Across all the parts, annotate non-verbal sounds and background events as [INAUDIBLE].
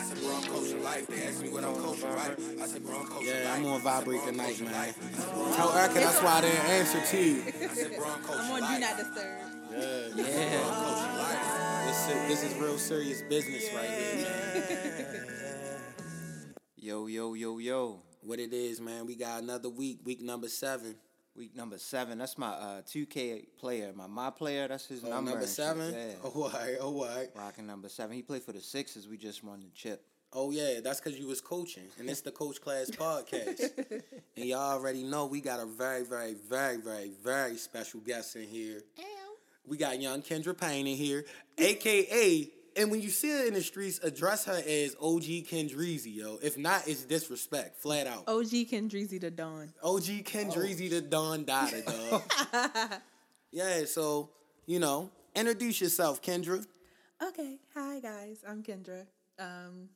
I said, bro, I'm coaching life. They asked me what I'm coaching, right? I said, bro, I'm coaching Yeah, life. I'm on I said, vibrate tonight, man. life. I said, Tell Erica that's why I didn't answer to you. I said, bro, I'm coaching I'm on. Do Not Disturb. Yeah, Bro, I'm coaching life. This, is- this is real serious business right here, man. Yo, yo, yo, yo. What it is, man? We got another week, week number seven. Week number seven. That's my uh, 2K player. My my player. That's his Oh, number. number seven. Yeah. [LAUGHS] Oh, why? Oh, why? Rocking number seven. He played for the Sixers. We just won the chip. Oh yeah, that's because you was coaching, and it's the Coach Class [LAUGHS] podcast. and y'all already know we got a very, very, very, very, very special guest in here. We got young Kendra Payne in here, aka, and when you see her in the streets, address her as OG Kendreezy, yo. If not, it's disrespect, flat out. OG Kendreezy the Dawn. OG Kendreezy the Don Dada, dog. [LAUGHS] yeah, so you know, introduce yourself, Kendra. Okay, hi guys, I'm Kendra. Um,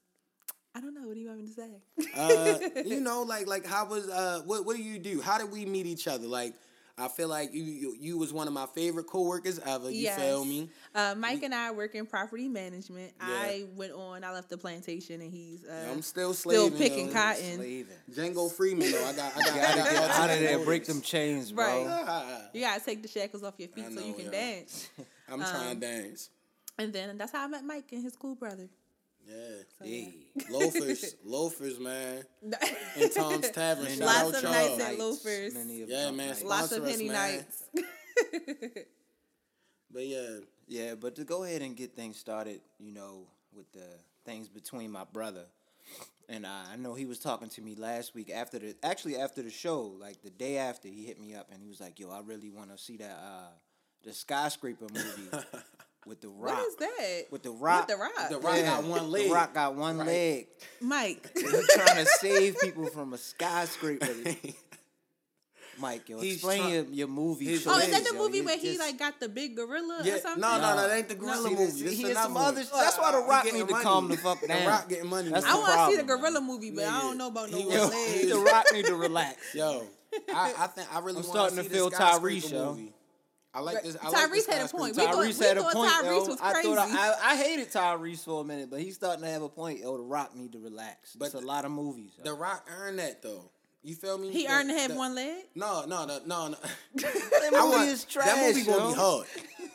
I don't know. What do you want me to say? uh, [LAUGHS] you know, like like how was uh what what do you do? How did we meet each other? Like I feel like you you, you was one of my favorite coworkers ever. You feel me? Uh, Mike and I work in property management. I went on. I left the plantation, and he's uh, I'm still still picking yo. cotton. Slaving. Django Freeman though. I got I got, I Gotta got get out of there. of Break them chains, bro. Right. [LAUGHS] You gotta take the shackles off your feet I so you can yo. dance. [LAUGHS] I'm trying to dance. And then that's how I met Mike and his cool brother. Yeah. Yeah. Loafers, [LAUGHS] loafers, man. [LAUGHS] In Tom's Tavern. Many Shout Lots out of y'all. nights at Loafers. Many of Yeah, man. nights. Lots of us, henny nights. [LAUGHS] But yeah, Yeah, but to go ahead and get things started, you know, with the things between my brother and I, I know he was talking to me last week after the actually after the show, like the day after, he hit me up and he was like, "Yo, I really want to see that uh the skyscraper movie with the Rock." What is that? With the Rock. With the rock. The Rock got one leg. The Rock got one leg. Mike. [LAUGHS] He's trying to save people from a skyscraper. [LAUGHS] Mike, yo, He's explain try- your, your movie. His Oh, is that the yo. movie You where he like got the big gorilla yeah. or something? No, no, no, that ain't the gorilla See, movie. this- This he is some other one. That's why The Rock need to money. calm the fuck The down. Rock getting money. That's I man. the want to see the gorilla movie, but I don't know about no he one [LAUGHS] leg. the Rock need to relax. Yo, I, I think I really I'm want starting to to see feel the skyscraper Tyrese, yo. movie. I like this. I like Tyrese this had a skyscraper. point. We thought- Tyrese we had a thought point, Tyrese yo. was I thought crazy. I, I, I hated Tyrese for a minute, but he's starting to have a point. Yo, The Rock need to relax. But But it's a lot of movies. yo. The Rock earned that though. You feel me? He The- earned to have the- one leg. No, no, no, no, no. [LAUGHS] that [LAUGHS] I movie want- is trash. That movie gonna be hard.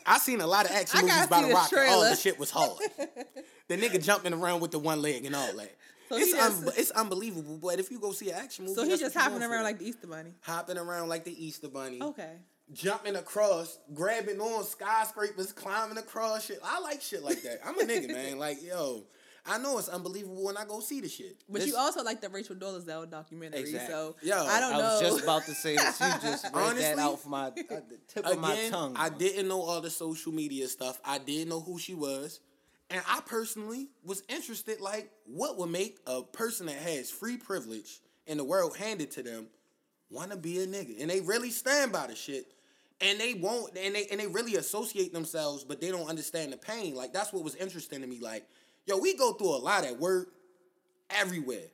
I seen a lot of action movies gotta by The the Rock. and All the shit was hard. [LAUGHS] the nigga jumping around with the one leg and all that. So it's he just- it's unbelievable. But if you go see an action movie, So he's just hopping around for. like the Easter Bunny. hopping around like the Easter Bunny. Okay. Jumping across, grabbing on skyscrapers, climbing across shit. I like shit like that. I'm a nigga, [LAUGHS] man. Like, yo, I know it's unbelievable when I go see the shit. But This- you also like the Rachel Dolezal documentary, Exactly. so Yo, I don't I know. was just about to say that you just [LAUGHS] read that out for my uh, the tip of my tongue. I didn't know all the social media stuff. I didn't know who she was. And I personally was interested, like, what would make a person that has free privilege in the world handed to them want to be a nigga? And they really stand by the shit. And they won't, and they and they really associate themselves, but they don't understand the pain. Like that's what was interesting to me. Like, yo, we go through a lot at work, everywhere.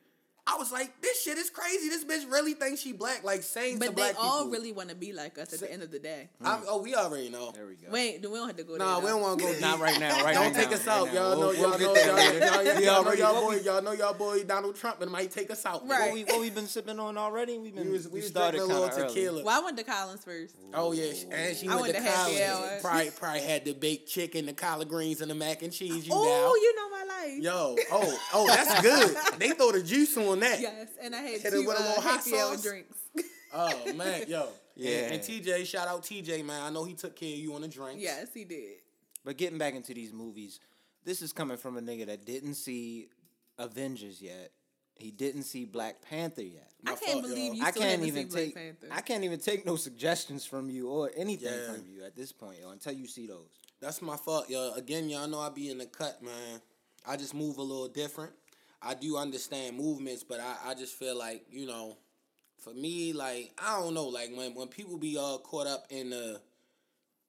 I was like, this shit is crazy. This bitch really thinks she black. Like saying to but they black all people. really want to be like us at the end of the day. I- oh, we already know. There we go. Wait, we don't have to go Nah, there. we don't want to go. Not right now. Right Don't now, take us right out, now. y'all. Know, We'll- y'all we'll know, get there y'all, later. y'all, y'all, y'all know y'all boy, y'all know y'all boy Donald Trump and might take us out. Right. What we what we been sipping on already? We've been We was we, was started drinking a little tequila. early. Well, I went to Collins first. Oh yeah, and she I went, went to to happy Probably probably had the baked chicken, the collard greens, and the mac and cheese. You Oh, you know my life. yo, oh oh, that's good. they throw the juice on that. Yes, and I had Hit it two with a uh, little hot happy hour sauce? drinks. [LAUGHS] Oh man, yo. Yeah. And, and TJ, shout out TJ, man. I know he took care of you on the drinks. yes, he did. But getting back into these movies, this is coming from a nigga that didn't see Avengers yet. He didn't see Black Panther yet. My I can't fault, believe y'all. you I still can't haven't even take Black Panther. I can't even take no suggestions from you or anything Yeah. from you at this point, yo, until you see those. That's my fault, yo. Again, y'all know I be in the cut, man. I just move a little different. I do understand movements, but I, I just feel like, you know, for me, like, I don't know, like when, when people be all caught up in the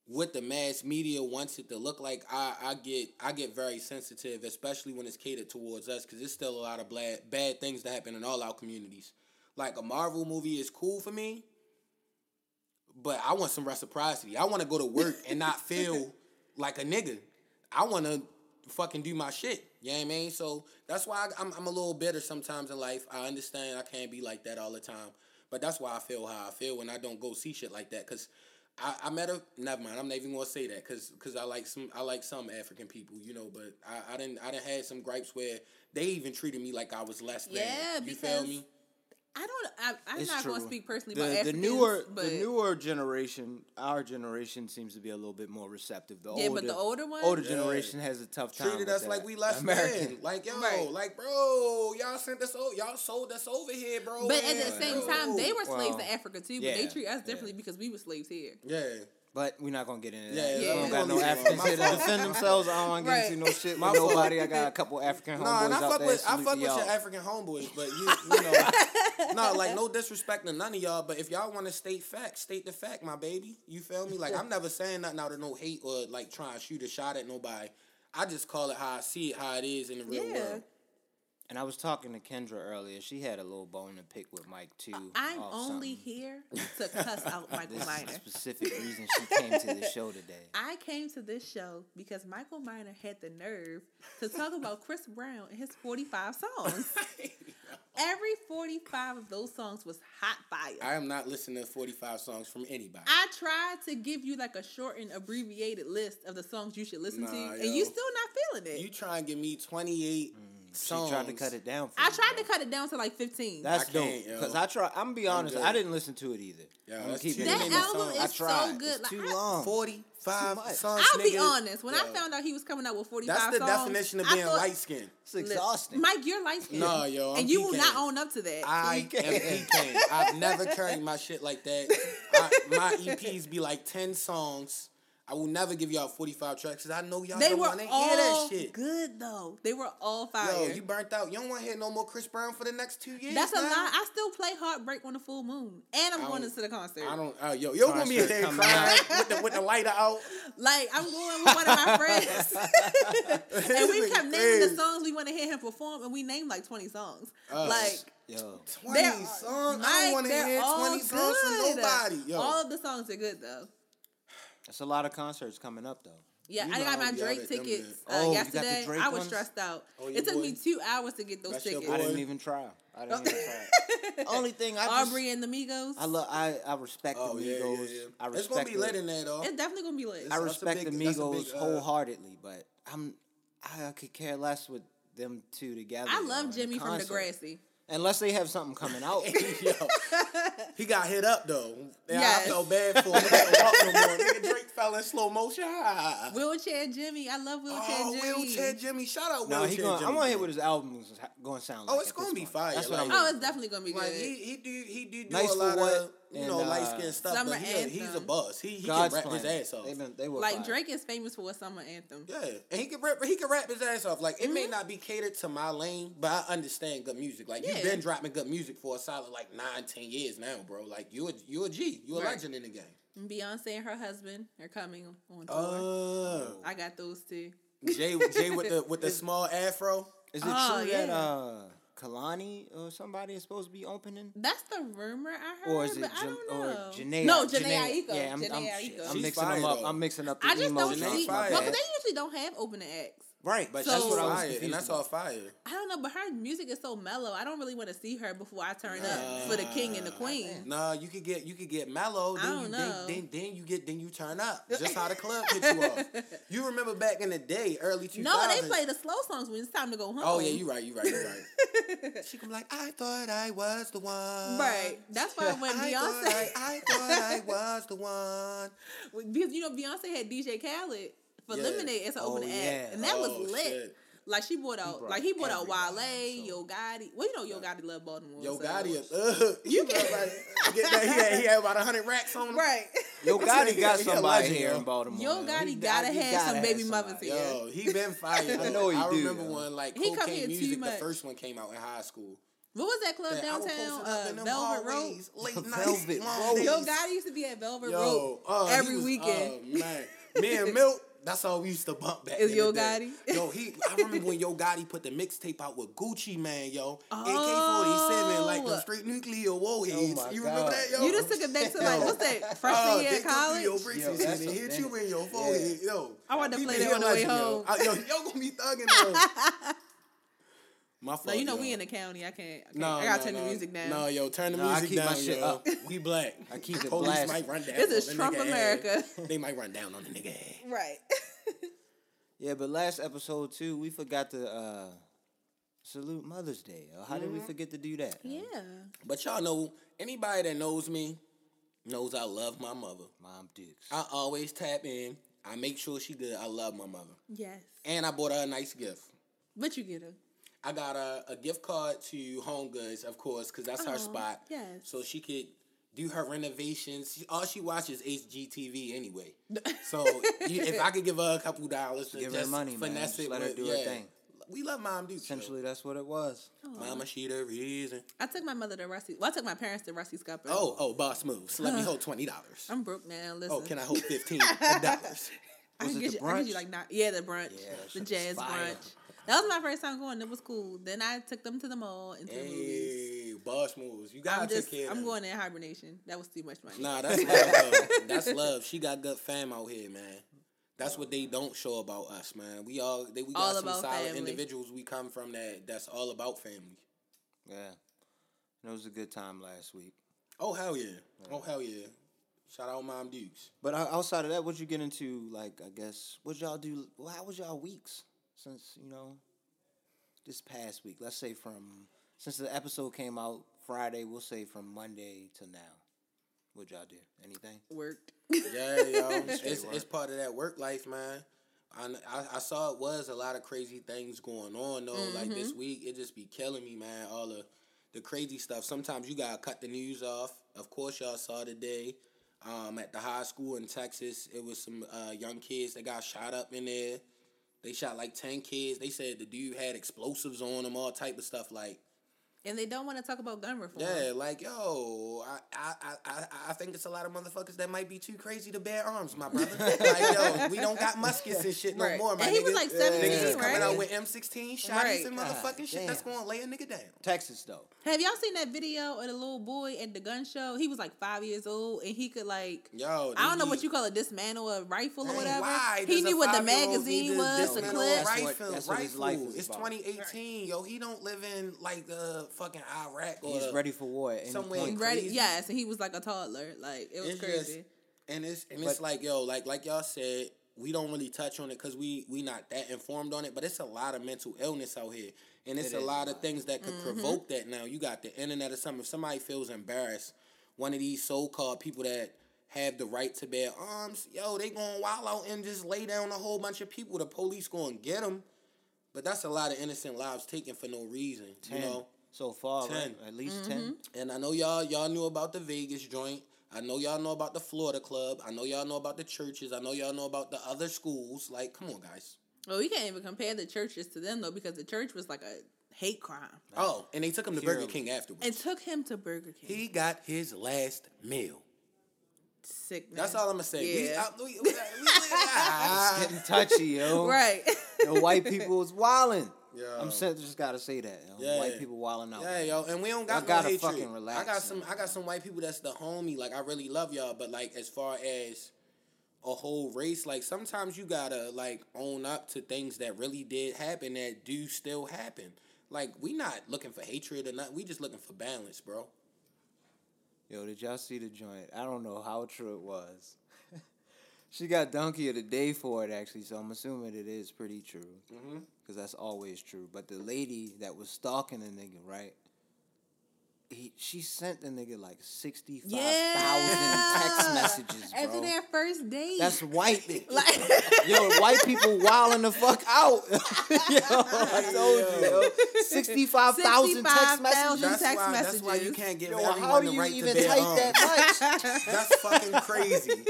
what the mass media wants it to look like, I, I get I get very sensitive, especially when it's catered towards us, because there's still a lot of bad bad things that happen in all our communities. Like a Marvel movie is cool for me, but I want some reciprocity. I want to go to work and not feel [LAUGHS] like a nigga. I want to fucking do my shit. You know what I mean? So that's why I, I'm I'm a little bitter sometimes in life. I understand I can't be like that all the time, but that's why I feel how I feel when I don't go see shit like that. Cause I, I met a never mind. I'm not even gonna say that because cause I like some I like some African people, you know. But I, I didn't I didn't had some gripes where they even treated me like I was less than. Yeah, you feel because me? I don't. I, I'm It's not going to speak personally the, about the Africans, newer but the newer generation, our generation seems to be a little bit more receptive. The Yeah, older, but the older one? older Yeah. generation has a tough time. treated us that. like we less American. than. [LAUGHS] Like yo, Right. like bro, y'all sent us over, y'all sold us over here, bro. But at the man. same time, they were slaves Well, in Africa too. But they treat us yeah. differently because we were slaves here. Yeah. But we're not gonna get into Yeah, that. yeah, we I'm don't got no leave it Africans here to defend themselves. I don't want to get Right. into no shit My with fault. nobody. I got a couple African homeboys No, and I out fuck there. with I fuck with y'all. your African homeboys, but you you know, [LAUGHS] no, like no disrespect to none of y'all. But if y'all want to state facts, state the fact, my baby. You feel me? Like I'm never saying nothing out of no hate or like trying to shoot a shot at nobody. I just call it how I see it, how it is in the real Yeah. world. And I was talking to Kendra earlier. She had a little bone to pick with Mike too. I'm only something. here to cuss out [LAUGHS] Michael This is Miner. the specific reason she came to the show today. [LAUGHS] I came to this show because Michael Miner had the nerve to talk about Chris Brown and his 45 songs. [LAUGHS] Every 45 of those songs was hot fire. I am not listening to 45 songs from anybody. I tried to give you like a shortened, abbreviated list of the songs you should listen Nah, to, yo. and you still not feeling it. you try and give me 28 She songs. tried to cut it down. For I you, tried bro. to cut it down to like 15. That's I dope. can't. Because I try. I'm gonna be honest. I didn't listen to it either. Yo, I'm that's keep that album is I so good. It's Like, too I- long. 45 much. songs. I'll be honest. When I found out he was coming out with 45 songs, That's the songs, definition of being thought- light skinned. It's exhausting. Mike, you're light skinned. Nah, yo, I'm and you will not own up to that. I PK. am PK. I've never carried my shit like that. I, my EPs be like 10 songs. I will never give y'all 45 tracks because I know y'all they don't want to hear that shit. good though. They were all fire. Yo, you burnt out. You don't want to hear no more Chris Brown for the next two years. That's a now? lie. I still play Heartbreak on the full moon, and I'm going don't- to the concert. I don't. Uh, yo, you're gonna be in Concert there crying with the with the lighter out. [LAUGHS] Like I'm going with one of my friends, [LAUGHS] and we This kept nigga naming the songs we want to hear him perform, and we named like 20 songs. Uh, like Yo, Twenty they're- songs. I don't want to hear twenty songs from nobody. Yo, All of the songs are good though. That's a lot of concerts coming up though. Yeah, You I know got my we Drake tickets uh, Oh, you got the yesterday. Drake I was ones? stressed out. Oh, it took boy. me two hours to get those That's tickets. I didn't even try. I didn't even try. [LAUGHS] Only thing I just, Aubrey and the Migos. I love. I I respect oh the yeah, Migos. yeah, yeah. I respect it's gonna be the- lit in there though. it's definitely gonna be lit. I respect big- the Migos big, uh, wholeheartedly, but I'm I could care less with them two together. I love Jimmy from concert. Degrassi. Unless they have something coming out. [LAUGHS] Yo, he got hit up though. Yeah, Yes. I felt bad for him. He walk no more. Drake [LAUGHS] fell in slow motion. Ah. Wheelchair Jimmy. I love Wheelchair Oh, Jimmy. wheelchair Jimmy! Shout out no, wheelchair he going. Jimmy. I'm gonna hear what his album is going to sound like. Oh, it's gonna be point. fire, That's what I'm. Oh, it's definitely gonna be good. Like he he do he do do Nice a lot What of you know and, light uh, skin stuff, Summer but he a, he's a Anthem. boss. He he God's can rap his ass off. They, been, they were like fire. Drake is famous for a summer anthem. Yeah, and he can rap. He can rap his ass off. Like it may Mm-hmm. not be catered to my lane, but I understand good music. Like Yeah. you've been dropping good music for a solid like nine, ten years now, bro. Like you a you a G, you a Right. legend in the game. Beyonce and her husband are coming on tour. Uh, I got those two. Jay Jay with the with the [LAUGHS] small afro. Is it Oh, true that uh, Kehlani or somebody is supposed to be opening? That's the rumor I heard, Or is it but I don't or. Jhené? no, Jhené, Aiko. Yeah, I'm, Jhené I'm, I'm mixing them up. though. I'm mixing up the I just emo don't Jhené see. fire. Well, 'cause they usually don't have opening acts. Right, but So- that's what I was fire, confused and that's all fire. I don't know, but her music is so mellow. I don't really want to see her before I turn up for the king and the queen. Nah, you could get you could get mellow. I don't you know. Then, then then you get then you turn up. Just how the club hit you off. [LAUGHS] You remember back in the day, early 2000s. No, they play the slow songs when it's time to go home. Oh yeah, you right, you right, you right. [LAUGHS] she can be like, I thought I was the one. Right. That's why when [LAUGHS] I thought Beyonce, I, I thought I was the one. because you know Beyonce had DJ Khaled for Yeah. Lemonade as an Oh, opening yeah. act, and that Oh, was lit. shit. Like she brought out, brought like he brought out Wale, on the Yo Gotti. Well, you know Yo Gotti love Baltimore. Yo so- Gotti, uh, [LAUGHS] you [LAUGHS] know, like, get that, he, had, he had about hundred racks on him. right? Yo, [LAUGHS] Gotti got he a somebody here in Baltimore. Yo. Gotti He gotta he have gotta some have baby somebody. mothers here. Yo, he been fired. I know he I do, remember yo. when like He come cocaine here too music, the first one came out in high school. What was that club Yeah, downtown? posting up Uh, in them Velvet Road. late nights, Velvet long Road. Yo Gotti used to be at Velvet Yo, Road oh, every weekend. Oh man, me and Milk, That's all we used to bump back. Is in Yo the day. Gotti? Yo, he. [LAUGHS] I remember when Yo Gotti put the mixtape out with Gucci Mane, yo. AK Oh. forty seven, oh. like the straight nuclear warheads. Oh my you remember God. that, yo? You just took a day to like, what's that? [LAUGHS] Freshman Oh, year they of college? Your Yo, that's and a hit you in your forehead, yo. I want to play that on the way home. Yo, yo, yo gonna be thugging though. [LAUGHS] My fault. No, you know yo. we in the county. I can't. I, can't. No, I gotta no, turn no. the music down. No, yo, turn the No, I music keep my down, shit yo. up. We black. [LAUGHS] I keep it Police blasted. might run down. This is the Trump nigga ass. America. [LAUGHS] They might run down on the nigga. ass. right. [LAUGHS] Yeah, but last episode too, we forgot to uh, salute Mother's Day. How did we forget to do that? yeah. But y'all know, anybody that knows me knows I love my mother. Mom Dukes. I always tap in. I make sure she good. I love my mother. Yes. And I bought her a nice gift. But you get her. I got a, a gift card to Home Goods, of course, because that's her spot. yes. So she could do her renovations. She, all she watches HGTV anyway. [LAUGHS] So you, if I could give her a couple dollars to Give her just money, man. finesse Just it let her with- do her thing. We love Mom Duke. Essentially, that's what it was. Mama, she the reason. I took my mother to Rusty. Well, I took my parents to Rusty Scupper. Oh, oh, boss moves. Let me hold twenty dollars. I'm broke now. Oh, Listen. Oh, can I hold fifteen [LAUGHS] dollars? I Was can get you. I can get you brunch? like not. Yeah, the brunch. Yeah, the jazz fire. brunch. That was my first time going. It was cool. Then I took them to the mall and to the movies. Hey, boss moves. You gotta I'm just. take care. of I'm them. going in hibernation. That was too much money. Nah, that's love. though. [LAUGHS] That's love. She got good fam out here, man. That's what they don't show about us, man. We all they, we got All some solid family. individuals we come from that that's all about family. Yeah, it was a good time last week. Oh hell yeah. Oh hell yeah. Shout out Mom Dukes. But outside of that, what you get into? Like, I guess, what y'all do? How was y'all weeks since you know this past week? Let's say from since the episode came out Friday, we'll say from Monday to now. What y'all do? Anything? Worked. Yeah, yo. [LAUGHS] it's, work. it's part of that work life, man. I, I, I saw it was a lot of crazy things going on though. Like this week, it just be killing me, man. All the the crazy stuff. Sometimes you gotta cut the news off. Of course, y'all saw today. Um, at the high school in Texas, it was some uh, young kids that got shot up in there. They shot like ten kids. They said the dude had explosives on him, all type of stuff. Like, And they don't want to talk about gun reform. yeah, like yo, I, I, I, I, I think it's a lot of motherfuckers that might be too crazy to bear arms, my brother. [LAUGHS] like yo, we don't got muskets and shit no Right. more, my And he was nigga. like 17, Niggas is coming out with M16 shotties Right. and God motherfucking shit that's gonna lay a nigga down. Texas though. Have y'all seen that video of the little boy at the gun show? He was like five years old and he could like Yo, I don't know these- what you call it, dismantle a rifle or whatever. why He does knew what the five-year-old magazine was, the a clip. That's what- Rifle, that's what his life rifle. is It's about. 2018, yo. He don't live in like uh, fucking Iraq or He's ready for war at any somewhere point. Ready? crazy. Yes, and he was like a toddler. Like it was It's crazy. just- and it's and it's like yo, like like y'all said, we don't really touch on it because we we not that informed on it. But it's a lot of mental illness out here, and it's It a lot of things that could mm-hmm. provoke that. Now you got the internet or something. If somebody feels embarrassed, one of these so called people that have the right to bear arms, yo, they going wild out and just lay down a whole bunch of people. The police going to get them. But that's a lot of innocent lives taken for no reason, Ten you know. So far, 10. right? At least ten. And I know y'all y'all knew about the Vegas joint. I know y'all know about the Florida club. I know y'all know about the churches. I know y'all know about the other schools. Like, come on, guys. Well, we can't even compare the churches to them though, because the church was like a hate crime. Oh, and they took him to Purely. Burger King afterwards. And took him to Burger King. he got his last meal. Sick. That's all I'm gonna say. We, Yeah. I- we- we- we- ah. It's getting touchy, yo. right. The white people is wilding. I'm sa- just gotta say that. Yeah. White people wilding out. Yeah, yo, and we don't got no gotta hatred. fucking relax, I got some. I got some white people that's the homie. Like I really love y'all, but like as far as a whole race, like sometimes you gotta like own up to things that really did happen that do still happen. Like we not looking for hatred or not. We just looking for balance, bro. Yo, did y'all see the joint? I don't know how true it was. She got donkey of the day for it, actually, so I'm assuming it is pretty true. Mm-hmm. Because that's always true. But the lady that was stalking the nigga, right? He, she sent the nigga like 65,000 Yeah. text messages, bro. After their first date. That's white. [LAUGHS] like Yo, white people wilding the fuck out. [LAUGHS] yo, I told you, yo. 65,000 text messages. That's text why. That's why you messages. can't give Yo, everyone how do the you right even to bear type arms. that much? [LAUGHS] That's fucking crazy.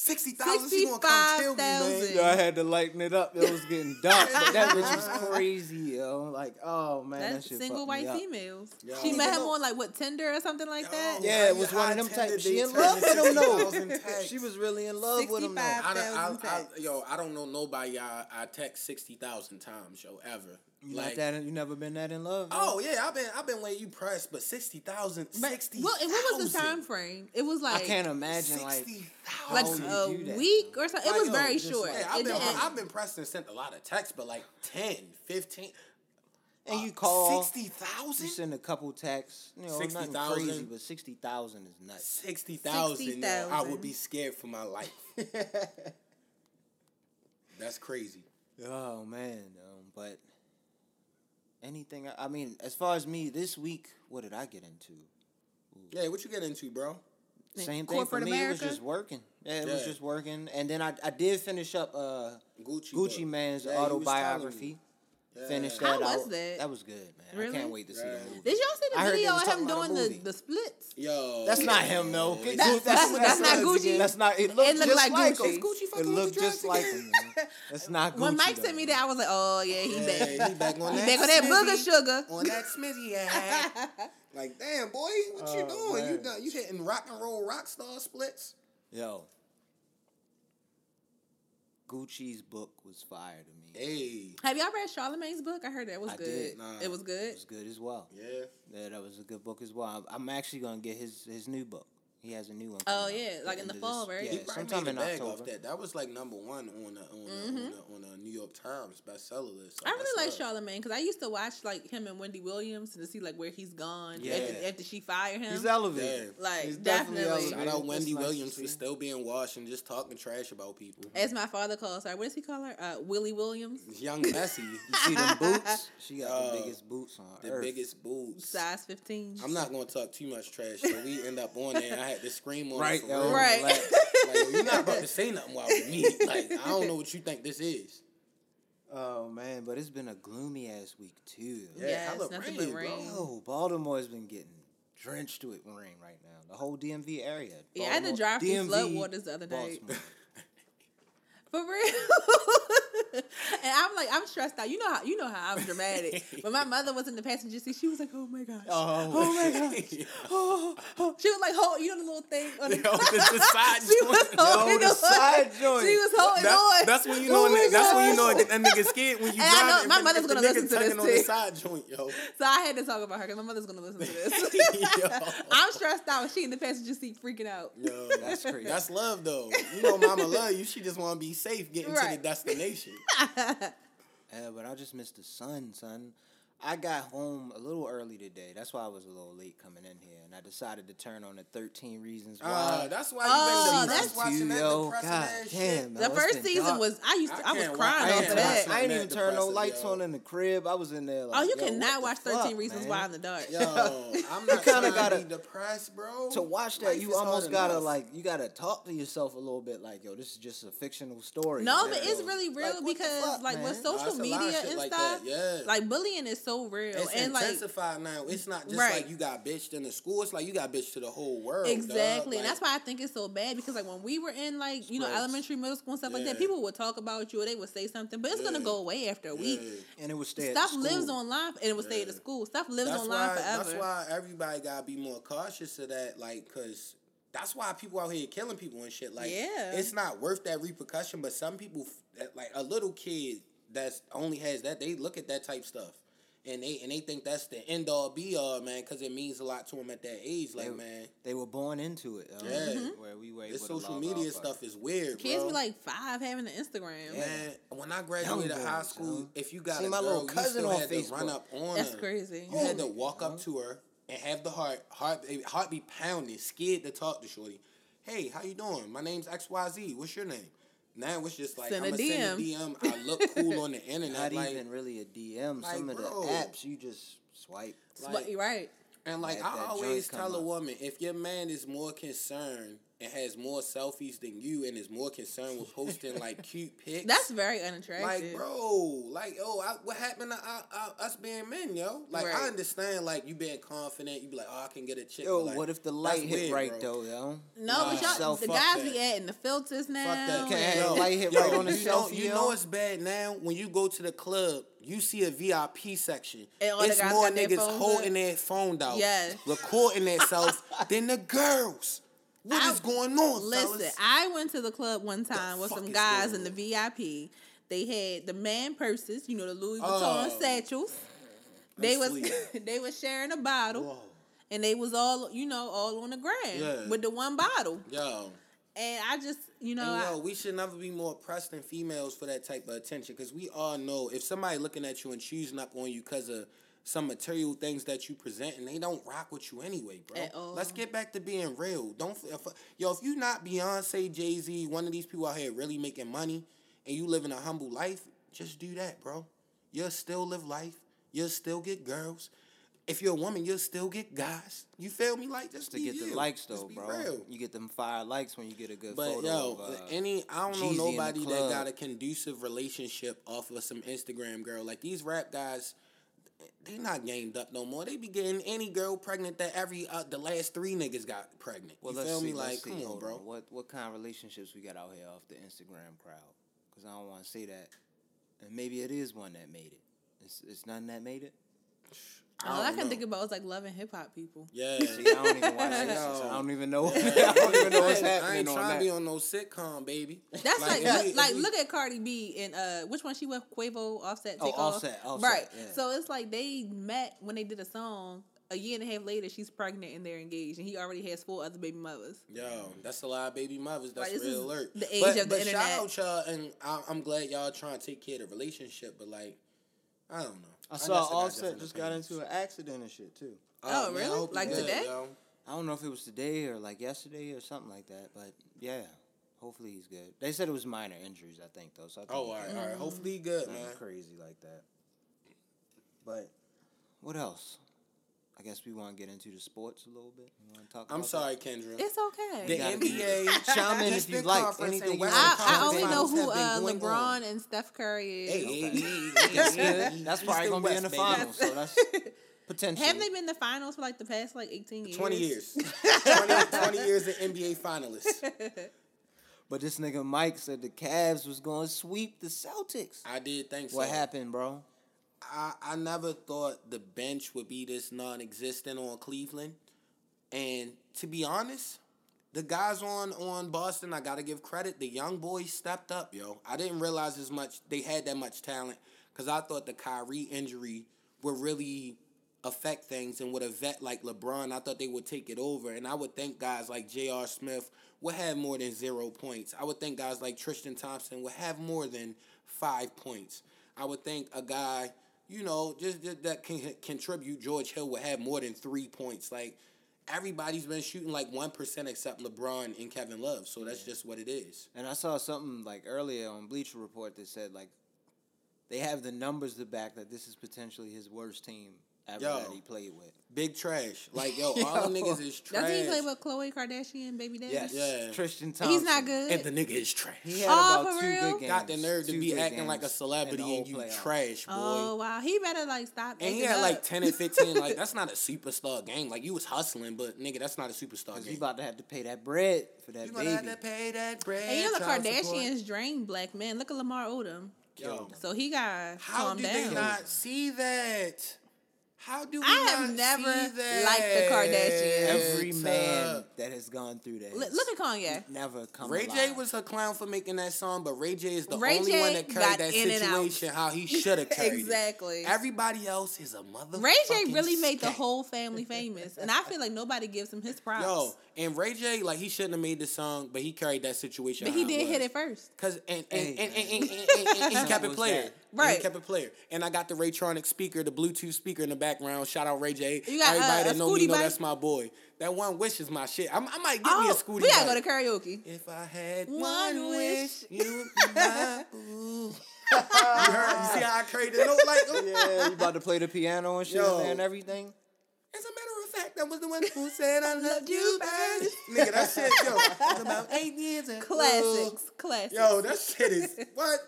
Sixty thousand, she gonna come kill me, man. Yo, I had to lighten it up. It was getting dark, but that bitch was [LAUGHS] crazy, yo. Like, oh man, that That's shit single fucked me white up. females. Yo. She met him Yo. on like what Tinder or something like that. Yeah, it was one of them type. She in love with him though. [LAUGHS] She was really in love with him though. I, don't- I, I, yo, I don't know nobody I, I text sixty thousand times, yo, ever. You like that? You never been that in love? yo? Oh yeah, I've been I've been waiting you pressed, but sixty thousand, sixty. Well, and what was the time frame? It was like I can't imagine like like a week or something. It Like, was yo, very just short. Yeah, I've It been I've been pressed and sent a lot of texts, but like 10, 15. and you call, sixty you send a couple texts. You know, 60,000. crazy, but sixty thousand is nuts. Sixty thousand. I would be scared for my life. [LAUGHS] That's crazy. Oh man, um, but anything? I- I mean, as far as me this week, what did I get into? Yeah, what you get into, bro? Same thing for corporate me. It was just working. Yeah, it was just working. And then I, I did finish up uh, Gucci. Gucci. Mane's Yeah, you was autobiography. Me. Yeah. Finished How that was out. that? That was good, man. I can't wait to see Yeah. the movie. Did y'all see the I heard they video of him doing the, the splits? Yo, That's not him, though. Yeah, Get That's- Gucci- that's- that's not him. Gucci. That's not. It looked It looked just like like, Gucci. him. Is Gucci It fucking looked just the like drugs him. [LAUGHS] That's not Gucci. When Mike though. sent me that, I was like, oh yeah, he Yeah, back. he back on He that. back on that booger sugar. On that smithy ass. [LAUGHS] like, damn, boy, what you Oh, doing? You man. done, you hitting rock and roll rock star splits? Yo. Gucci's book was fire to me. Hey, Have y'all read Charlemagne's book? I heard that was I good. did. Nah. It was good. It was good as well. yeah. Yeah, that was a good book as well. I'm- I'm actually gonna get his his new book. He has a new one. Oh, coming out yeah, like in the end fall, this- right? Yeah, he probably sometime made in a bag October. off that. That was like number one on the on the, on the, on the New York Times bestseller list. I really like That's love. Charlemagne because I used to watch like him and Wendy Williams to see like where he's gone Yeah. after, after she fired him. He's elevated. Yeah. Like, He's definitely. elevated. Shout out Wendy nice Williams see. for still being washed and just talking trash about people. As my father calls her, what does he call her? Uh, Willie Williams, Young Bessie, [LAUGHS] You see them boots? [LAUGHS] She got Uh, the biggest boots on the earth. biggest boots. size fifteen. I'm not gonna talk too much trash, so we end up on there. I had to scream on Right, for yo, real. Right. relax. Like, you're not about to say nothing while with me. [LAUGHS] Like, I don't know what you think this is. Oh man, but it's been a gloomy ass week too. Yeah, Yes, hella nothing rain, but bro. rain. Yo, Baltimore's been getting drenched with rain right now. The whole DMV area. Yeah, I had to Baltimore- drive through floodwaters the other day. [LAUGHS] For real. [LAUGHS] [LAUGHS] and I'm like, I'm stressed out. You know how you know how I'm dramatic. But my mother was in the passenger seat, she was like, "Oh my gosh, Oh, oh my gosh." [LAUGHS] Oh, oh, oh. She was like, "Hold, you know the little thing on the, Yo, the- the [LAUGHS] side she was joint. holding Yo, the on. side joint. She was holding That- on. that's when you Oh know. my that, that's when you know that, that nigga scared when you And I know my mother's gonna listen to this on the too. side joint, yo. So I had to talk about her because my mother's gonna listen to this. I'm stressed out. She in the passenger seat freaking out. Yo, That's crazy. That's love, though. You know, mama love you. She just want to be safe getting to the destination. Yeah, [LAUGHS] uh, but I just missed the sun, son. I got home a little early today. That's why I was a little late coming in here, and I decided to turn on the Thirteen Reasons Why. Uh, that's why you Oh, been that's depressed watching that yo, depressing God ass damn. shit. man, The first season dark. was I used to, I I, was can't crying watch- I off can't of that. that. I ain't even turn no lights yo. on in the crib. I was in there like, Oh, you yo, cannot what watch 13 fuck, Reasons man? Why in the dark. Yo, I'm not kinda trying to gotta- be depressed, bro. To watch that, Life you almost gotta enough. like, you gotta talk to yourself a little bit, like, yo, this is just a fictional story. No, but it's really real Like, what the because like with social it's a lot of media and stuff, like bullying is so real It's and like intensified now. It's not just Right. like you got bitched in the school. It's like you got bitched to the whole world. dog. Exactly, and that's why I think it's so bad because like when we were in like you know gross. elementary, middle school and stuff like that, people would talk about you or they would say something, but it's gonna go away after a week. And it would stay. Stuff at the lives online and it will stay at the school. Stuff lives that's online why, forever. That's why everybody gotta be more cautious of that, like, cause that's why people out here killing people and shit. Like, Yeah. it's not worth that repercussion. But some people, that- like a little kid that's only has that, they look at that type stuff. And they and they think that's the end all be all, man, because it means a lot to them at that age. Like, They- man, They were born into it. yo. Yeah. Mm-hmm. Where we were able this social media stuff is weird, Kids bro. be like five having an Instagram. Man, when I graduated Young high school, yo. if you got See a my girl, little you cousin still on had to run up on That's her. crazy. You had to walk up to her and have the heart, heart, heart be pounding, scared to talk to Shorty. Hey, how you doing? My name's X Y Z. What's your name? Now it's just like Send a I'm gonna send a DM. I look cool on the [LAUGHS] internet, Not like, even really a DM. like, Some of the apps you just swipe. Like- right. and like Let I always joint come tell a up. woman, if your man is more concerned and has more selfies than you and is more concerned with posting like [LAUGHS] cute pics. That's very unattractive. like, bro, like, yo, I, what happened to I, I, us being men, yo? Like, Right. I understand, like, you being confident, you be like, oh, I can get a chick. Yo, but, like, what if the light hit weird, right bro. though, yo? No, Nah, but y'all, self- the guys that. be adding the filters now. Fuck that. Can't and- the light hit Yo, right on the you know, selfie, you yo. know it's bad now when you go to the club. You see a VIP section. And it's more niggas holding up. their phone out, Yes. recording themselves [LAUGHS] than the girls. What I- is going on, Listen, fellas? I went to the club one time with some guys in the VIP. They had the man purses, you know, the Louis Vuitton Oh. satchels. They was [LAUGHS] they was sharing a bottle, Whoa. and they was all you know all on the ground Yeah. with the one bottle. Yo, And I just you know and I- yo, we should never be more pressed than females for that type of attention because we all know if somebody looking at you and choosing up on you because of some material things that you present and they don't rock with you anyway, bro. At all. Let's get back to being real. Don't if, yo if you not Beyonce, Jay Z, one of these people out here really making money, and you living a humble life, just do that, bro. You'll still live life. You'll still get girls. If you're a woman, you'll still get guys. You feel me? Like just to be get you. the likes Just though, be bro. real. You get them fire likes when you get a good But photo. yo, of, uh, any I don't Jeezy know nobody that got a conducive relationship off of some Instagram girl. Like these rap guys, they not gamed up no more. They be getting any girl pregnant that every uh, the last three niggas got pregnant. Well, you feel see, me? Like, see. come on, bro. What what kind of relationships we got out here off the Instagram crowd? Because I don't want to say that, and maybe it is one that made it. It's it's nothing that made it. All I don't can know. think about is like loving hip hop people. Yeah. [LAUGHS] See, I don't even watch this. [LAUGHS] Yo. I don't even know. [LAUGHS] I don't even know what's I happening ain't trying to be on no sitcom, baby. That's like, if look, we- like we- look at Cardi B and uh which one she with Quavo Offset Oh, off? Offset, Offset, right. yeah. So it's like they met when they did a song. A year and a half later, she's pregnant and they're engaged, and he already has four other baby mothers. Yo, that's a lot of baby mothers. That's Right, real alert. the age but, of the but internet. shout out y'all, and I, I'm glad y'all trying to take care of the relationship. But like, I don't know. I saw got Offset just got into an accident and shit too. Oh, man, really? hope Like today? yo. I don't know if it was today or like yesterday or something like that, but yeah, hopefully he's good. They said it was minor injuries, I think though. So I think Oh, all he's right, good. all right. Hopefully good, man. crazy like that. But what else? I guess we want to get into the sports a little bit. You want to talk? I'm about sorry, Kendra. It's okay. the NBA Chime in if you like. Anything and you Western I. I only know who uh, LeBron on. and Steph Curry is. Hey, hey, hey, [LAUGHS] That's good. That's probably gonna be in the West, baby. finals, so that's [LAUGHS] potential. Have they been in the finals for like the past like eighteen years? 20 years. [LAUGHS] 20, 20 years of NBA finalists. But this nigga Mike said the Cavs was going to sweep the Celtics. I did think so. What happened, bro? I, I never thought the bench would be this non existent on Cleveland. And to be honest, the guys on on Boston, I gotta give credit. The young boys stepped up, yo. I didn't realize as much they had that much talent because I thought the Kyrie injury would really affect things and with a vet like LeBron, I thought they would take it over. And I would think guys like J.R. Smith would have more than zero points. I would think guys like Tristan Thompson would have more than five points. I would think a guy, you know, just, just that can contribute, George Hill would have more than three points. Like everybody's been shooting like one percent except LeBron and Kevin Love. So that's just what it is. And I saw something like earlier on Bleacher Report that said like they have the numbers to back that this is potentially his worst team ever Yo. that he played with. Big trash. Like yo, [LAUGHS] all them niggas is trash. Doesn't he play with Khloe Kardashian, baby daddy? Yes, Yeah. Tristan Thompson. He's not good. and the nigga is trash. He had Oh, about for two real? good games. Got the nerve to be acting like a celebrity the whole and you playoff. trash, boy. Oh wow, he better like stop. and he acting had like 10 and 15. like, [LAUGHS] that's not a superstar game. Like, you was hustling, but nigga, that's not a superstar Cause he game. about to have to pay that bread for that You baby. gonna have to pay that bread. And you know the child support. Kardashians drain black men. Look at Lamar Odom. Yo, So he got how calm do down. they not see that? How do we I have not never see that? liked the Kardashians. Every man that has gone through that. Look, look at Kanye. never come Ray J was a clown for making that song, but Ray J is the Ray only J one that carried that in and out. situation how he [LAUGHS] should have carried it. Exactly. it. Everybody else is a mother. Ray J really made the whole family famous, and I feel like nobody gives him his [LAUGHS] props. Yo, and Ray J, like he shouldn't have made the song, but he carried that situation. but he did hit it first. Cause and and, Hey, and, and, man. and, and, and, and he [LAUGHS] kept it was player. that. And He Right. kept it player. And I got the Raytronic speaker, the Bluetooth speaker in the background. Shout out Ray J. You got, Everybody uh, a that know me know bike? that's my boy. That one wish is my shit. I'm, I might get me a Oh, scooty. we gotta go to karaoke. If I had One one wish, wish. you would be my [LAUGHS] boo. you heard? You see how I created the note like? [LAUGHS] Yeah, you about to play the piano and shit Yo. and everything. As a matter of fact, that was the one who said I [LAUGHS] loved you first. Nigga, that shit, yo, was about eight years ago. Classics, classics. Yo, that shit is what?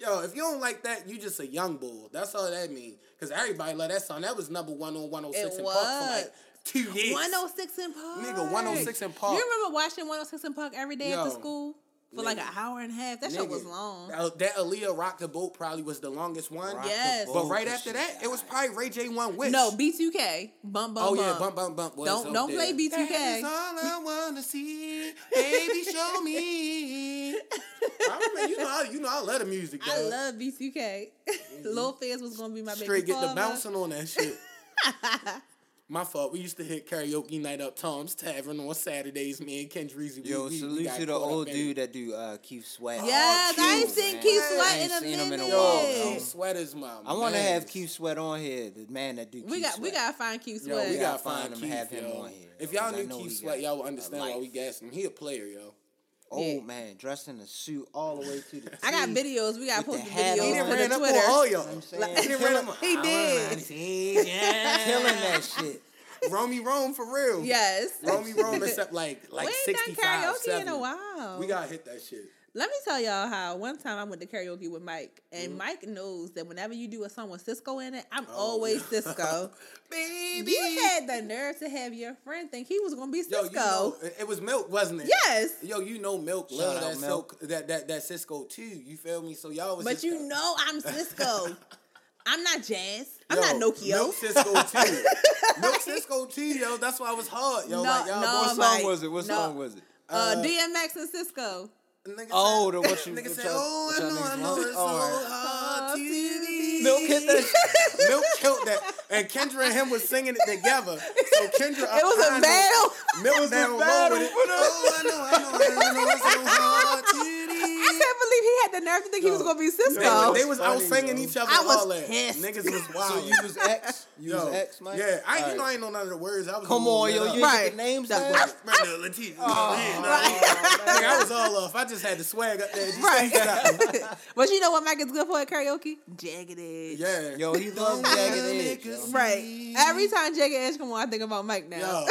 Yo, if you don't like that, you just a young bull. That's all that means. Cause everybody love that song. That was number one on 106 It in Park for like two years. 106 in Park. Nigga, 106 in Park. You remember watching 106 in Park every day after Yo, school? For like an hour and a half. That show was long. That, that Aaliyah Rock the Boat probably was the longest one. Rock Yes. But right after that, it was probably Ray J one which. No, B2K. Bump, bump, Oh yeah, bump. bump bump bump. was Don't- don't play. B2K. That is all I wanna see, baby. Show me. [LAUGHS] I remember, you know, I, you know, I love the music. Though. I love B2K. [LAUGHS] Lil Fizz was gonna be my baby Straight get the bouncing on that shit. [LAUGHS] My fault. We used to hit karaoke night up Tom's Tavern on Saturdays. Me and Ken Dreezy. we- Yo, we, we salute got to the old dude that do uh, Keith Sweat. Yes, I ain't seen man. Keith I Sweat ain't in a seen him in a minute. while, Yo. Keith Sweat is my. I want to have Keith Sweat on here, the man that do. We Keith got we gotta find Keith Yo, Sweat. we gotta gotta find find him Keith, have him yo. on here, If y'all knew know Keith Sweat, y'all would understand why we life. gassed him. He a player, yo. Old Yeah. man dressed in a suit all the way to the. [LAUGHS] I got videos. We gotta With post the the hat videos on. He to done the ran up Twitter. on all You know y'all. what I'm saying? He done ran up [LAUGHS] on- He did. killing that shit. Romy Rome for real. Yes. Romy Rome [LAUGHS] except like like we ain't sixty done karaoke seven. in a while. We gotta hit that shit. Let me tell y'all how one time I went to karaoke with Mike, and Mm-hmm. Mike knows that whenever you do a song with Sisqó in it, I'm Oh, always Sisqó. [LAUGHS] Baby. You had the nerve to have your friend think he was gonna be Yo, Sisqó. you know, it- it was milk, wasn't it? yes, Yo, you know milk Shout love that Milk. silk that that that Sisqó too. You feel me? So y'all was but just you know I'm Sisqó. [LAUGHS] I'm not Jazz. I'm Yo, not Nokio. Milk Sisqó [LAUGHS] too. milk Sisqó too, yo. That's why it was hard, yo. No, like y'all no, What song Mike, was it? What no. song was it? Uh, Uh, DMX and Sisqó. Nigga Oh, said- the what you- Nigga what said, oh, what I y'all know, I know, it's so alright. hard to be. Milk hit that. [LAUGHS] Milk killed that, and Kendra and him was singing it together. So Kendra, It was a battle. Milk was down low with it. for the- Oh, I know, I know, I know, it's so hard to had the nerve to think he was gonna be Sisqó. They, was- they was out singing each other I was all that. pissed. Niggas was [LAUGHS] wild. So you was X. You Yo, was X, Mike. Yeah, I, you know I ain't know none of the words. I was Come on, yo, you Right. the names That- down. Brenda Latifah. Oh, Yeah, right. I was all off. I just had the swag up there. Just Right. right. [LAUGHS] but you know what Mike is good for at karaoke? Jagged Edge. Yeah. Yo, he [LAUGHS] loves Jagged Edge. Right. Every time Jagged Edge come on, I think about Mike now.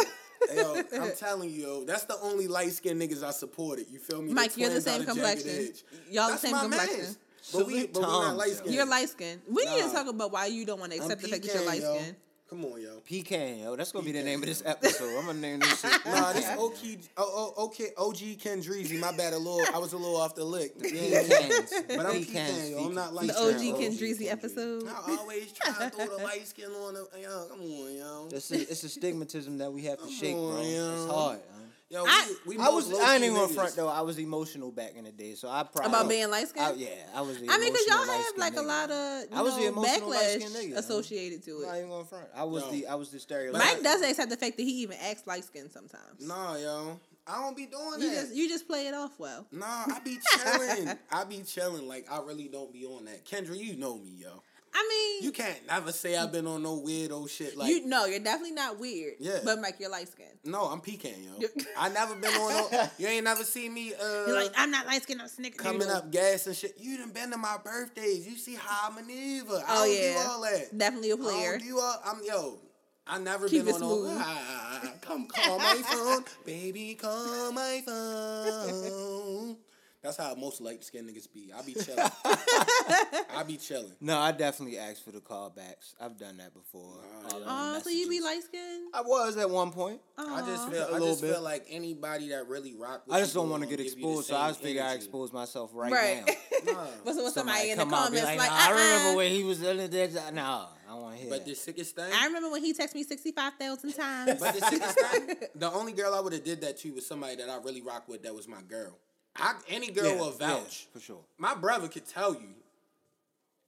Yo, yo, [LAUGHS] I'm telling you, yo, that's the only light skinned niggas I supported. You feel me? The Mike, you're the same complexion. Y'all the same my complexion. mans. But we, Salute but we not light skinned. You're light skinned. We need to talk about why you don't want to I'm accept the fact that you're pecan, light yo. skinned. Come on, yo. Pecan, yo. That's gonna be the name of this episode. I'm gonna name this shit. [LAUGHS] Nah, this Pecan, OK, oh, oh, okay, OG Ken My bad, a little. I was a little off the lick. yo. Yeah, Pecans. But I'm Pecans pecan, yo. I'm not like The. OG Ken OG Dreezy Ken episode. I always try to throw the light skin on the. Yo, come on, yo. It's a, it's a stigmatism that we have to Come shake, bro. yo. It's hard. huh? Yo, I- we, we I was. I ain't even gonna niggas. front though. I was emotional back in the day, so I probably About being light skinned? I, yeah, I was. The I mean, because y'all have light-skinned like a lot of you I was the know, emotional backlash nigga, associated to I'm not it. even gonna front. I was Yo. the. I was the stereotype. Mike doesn't accept the fact that he even acts light skinned sometimes. Nah, yo. I don't be doing You that. just you just play it off well. Nah, I be [LAUGHS] chilling. I be chilling. Like I really don't be on that. Kendra, you know me, yo. I mean, You can't never say I've been on no weirdo shit. Like you know, you're definitely not weird. Yeah. But Mike, you're light skinned. no, I'm pecan, yo. I never been on. No, [LAUGHS] you ain't never seen me. Uh, You're like, I'm not light skinned, I'm coming up gas and shit. You done been to my birthdays. You see how I maneuver. I Oh don't yeah, do all that. definitely a player. don't do all. I'm yo. I never Keep been on no. smooth. Ah, [LAUGHS] come call my phone, baby. Call my phone. That's how most light skinned niggas be. I be chilling. [LAUGHS] I be chilling. No, I definitely asked for the callbacks. I've done that before. Oh, the so you be light skinned? I was at one point. I just Aw. feel. A I little just bit. feel like anybody that really rock. With I just don't want to get give you the exposed, so I same figure I expose myself right, Right. now. Nah. But so when somebody, in the come out comments like, like, nah, I uh-uh. remember when he was in the Nah, I want to hear But that. the sickest thing. I remember when he texted me 65,000 times. But the sickest thing, [LAUGHS] the only girl I would have did that to was somebody that I really rock with. That was my girl. I any girl Yeah, will yeah, vouch. for sure. My brother could tell you.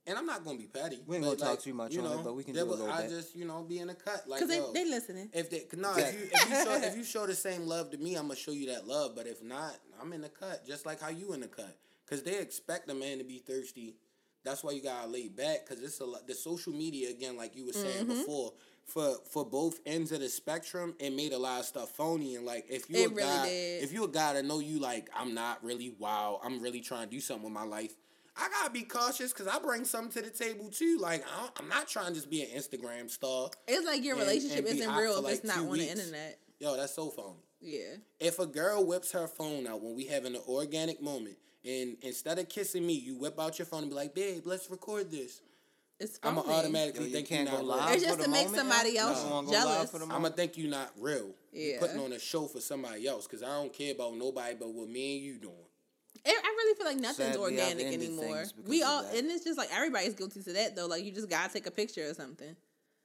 And I'm not gonna be petty. We ain't gonna talk too much you on it, know, but we can there do a was- little I bit. just you know be in the cut like Because they, yo, they listening. If they no, Exactly. if you if you show [LAUGHS] if you show the same love to me, I'm gonna show you that love. But if not, I'm in the cut, just like how you in the cut. Cause they expect a man to be thirsty. That's why you gotta lay back. Cause it's a lot. The social media again, like you were saying Mm-hmm. before, for for both ends of the spectrum, it made a lot of stuff phony. And like if you It a really guy, did. if you a guy that know you like, I'm not really wow. I'm really trying to do something with my life. I gotta be cautious because I bring something to the table too. Like I I'm not trying to just be an Instagram star. It's like your And- relationship and isn't real if like, it's not on the internet. Yo, that's so phony. Yeah. If a girl whips her phone out when we having an organic moment, and instead of kissing me, you whip out your phone and be like, "Babe, let's record this." It's I'm gonna automatically Yo, you think can't you go not live. real. It's just to make moment, somebody else You wanna go live jealous. I'm gonna think you not real. You Yeah. putting on a show for somebody else because I don't care about nobody but what me and you doing. I I really feel like nothing's Sadly, organic anymore. We all, and it's just like everybody's guilty to that though. Like you just gotta take a picture or something.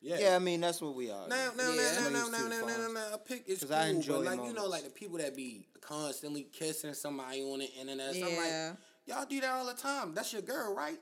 Yeah. Yeah, I mean that's what we are. Now, now, Yeah. now, I'm now, used now, to now, now, a pic is 'Cause cool, I enjoy but like you know, like the people that be constantly kissing somebody on the internet. So I'm Yeah. like, y'all do that all the time. That's your girl, right?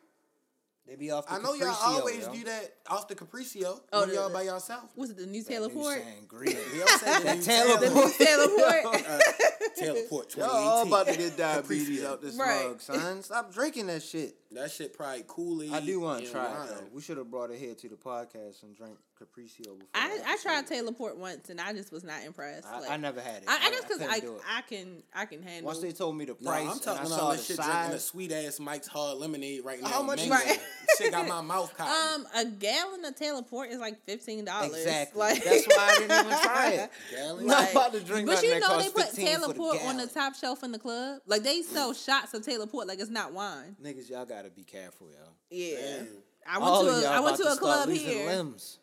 They be off. The I know y'all always yo. do that off the Capriccio Oh, when the- y'all the- by yourself. What's it? The new That Taylor new Port. sangria. We all say the That new Taylor The new Taylor [LAUGHS] Port. Uh, Taylor Port Y'all all about to get [LAUGHS] diabetes out this Right. mug, son. Stop drinking that shit. That shit probably Kool-Aid. I do want to try wine. it though. We should have brought it here to the podcast and drank Capriccio before. I, I tried episode. Taylor Port once and I just was not impressed. I, Like, I never had it. I, I guess because couldn't I. I can I can handle. Once they told me the No, price, I'm talking about saw this the shit drinking a sweet ass Mike's Hard Lemonade right now. How much Mango. Right. [LAUGHS] shit got my [LAUGHS] mouth caught. um a gallon of Taylor Port is like fifteen dollars. Exactly. Like That's why I didn't even try it. Gallon? Not about to drink But you that know they costs put 15 for the Port on the top shelf in the club. Like they sell shots of Taylor Port like it's not wine. Niggas, y'all gotta be careful, yo. Yeah. Damn. I went All to of I went to a club losing here. Limbs,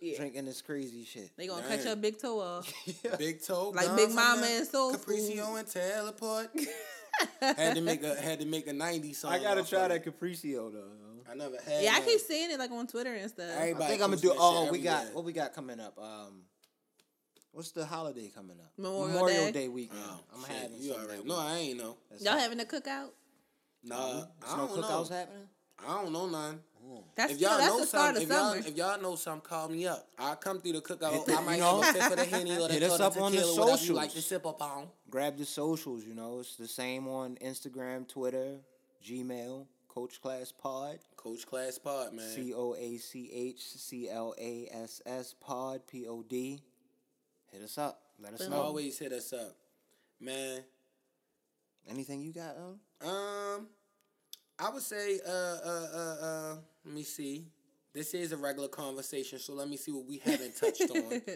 Yeah. drinking this crazy shit. They gonna Damn. cut your big toe off. [LAUGHS] Big toe, Like Big Mama and Soul Capriccio Food. and teleport. [LAUGHS] had to make a had to make a ninety song. I gotta try that it. Capriccio though. I never had. Yeah, I keep seeing it like on Twitter and stuff. Everybody I think I'm gonna do. Oh, we got everywhere. what we got coming up. Um, what's the holiday coming up? Memorial Day. weekend. Oh, I'm shit, having you something already. that No. I ain't know. That's Y'all it. having a cookout? Nah, There's I no don't know. cookouts happening. I don't know none. Oh. That's If you y'all know, that's the start something, of if y'all, summer. if y'all know something, call me up. I'll come through the cookout. Hit the- I might you have know, a fifth of the henny or the hit us up on the tequila, whatever you like to sip up on. Grab the socials. You know, it's the same on Instagram, Twitter, Gmail, Coach Class Pod, Coach Class Pod, man. C O A C H C L A S S Pod P O D. Hit us up. Let us Boom. know. Always hit us up, man. Anything you got? Um, Um, I would say, uh, uh, uh, uh, let me see. This is a regular conversation, so let me see what we haven't touched on. [LAUGHS]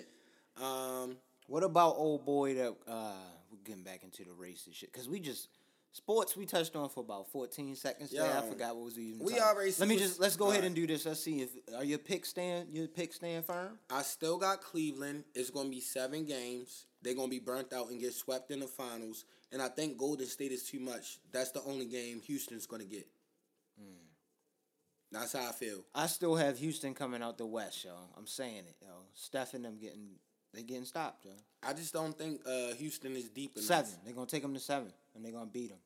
Um, What about old boy that uh we're getting back into the racist shit? Cause we just sports we touched on for about fourteen seconds there. I forgot what was we even. we talking- already- Let me just let's go ahead and do this. Let's see if are your picks stand your picks stand firm. I still got Cleveland. It's going to be seven games. They're going to be burnt out and get swept in the finals. And I think Golden State is too much. That's the only game Houston's going to get. That's how I feel. I still have Houston coming out the West, yo. I'm saying it, yo. Steph and them getting they getting stopped, yo. I just don't think uh, Houston is deep enough. Seven. They're gonna take them to seven, and they're gonna beat them.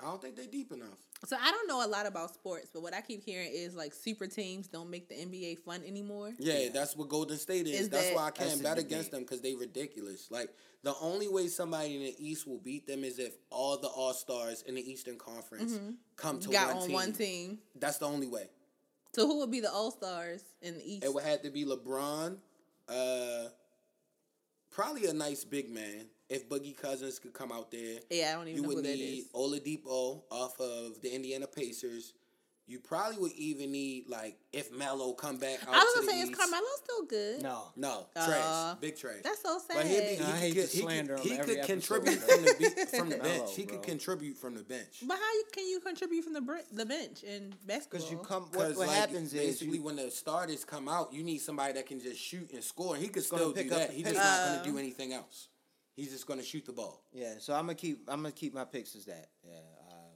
I don't think they're deep enough. So I don't know a lot about sports, but what I keep hearing is like super teams don't make the NBA fun anymore. Yeah, that's what Golden State is. Is that's that- why I can't bet against them because they ridiculous. Like the only way somebody in the East will beat them is if all the All Stars in the Eastern Conference come to Mm-hmm. Got one on team. one team. That's the only way. So who would be the All Stars in the East? It would have to be LeBron, uh, probably a nice big man. If Boogie Cousins could come out there, yeah, I don't even you know who would need is. Oladipo off of the Indiana Pacers. You probably would even need like if Melo come back. Out I was to gonna the say, is Carmelo still good? No. No, Aw. trash, big trash. That's so sad. But he'd be, he I could, hate get- to he could, him he every could contribute from the be- [LAUGHS] from the Melo, bench. He could contribute from the bench. But how can you contribute from the br- the bench in basketball? Because you come, what, what like, happens is basically you, when the starters come out, you need somebody that can just shoot and score. And he could still pick do up that. He's just pace. not going Uh, to do anything else. He's just going to shoot the ball. yeah. So I'm gonna keep, I'm gonna keep my picks as that. Yeah. Uh,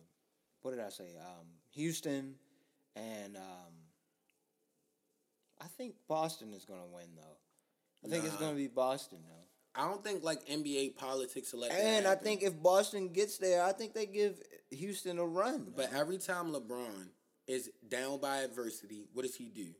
what did I say? Um, Houston, and um, I think Boston is gonna win though. I think it's gonna be Boston though. I don't think like NBA politics let that And I think if Boston gets there, I think they give Houston a run. But every time LeBron is down by adversity, what does he do?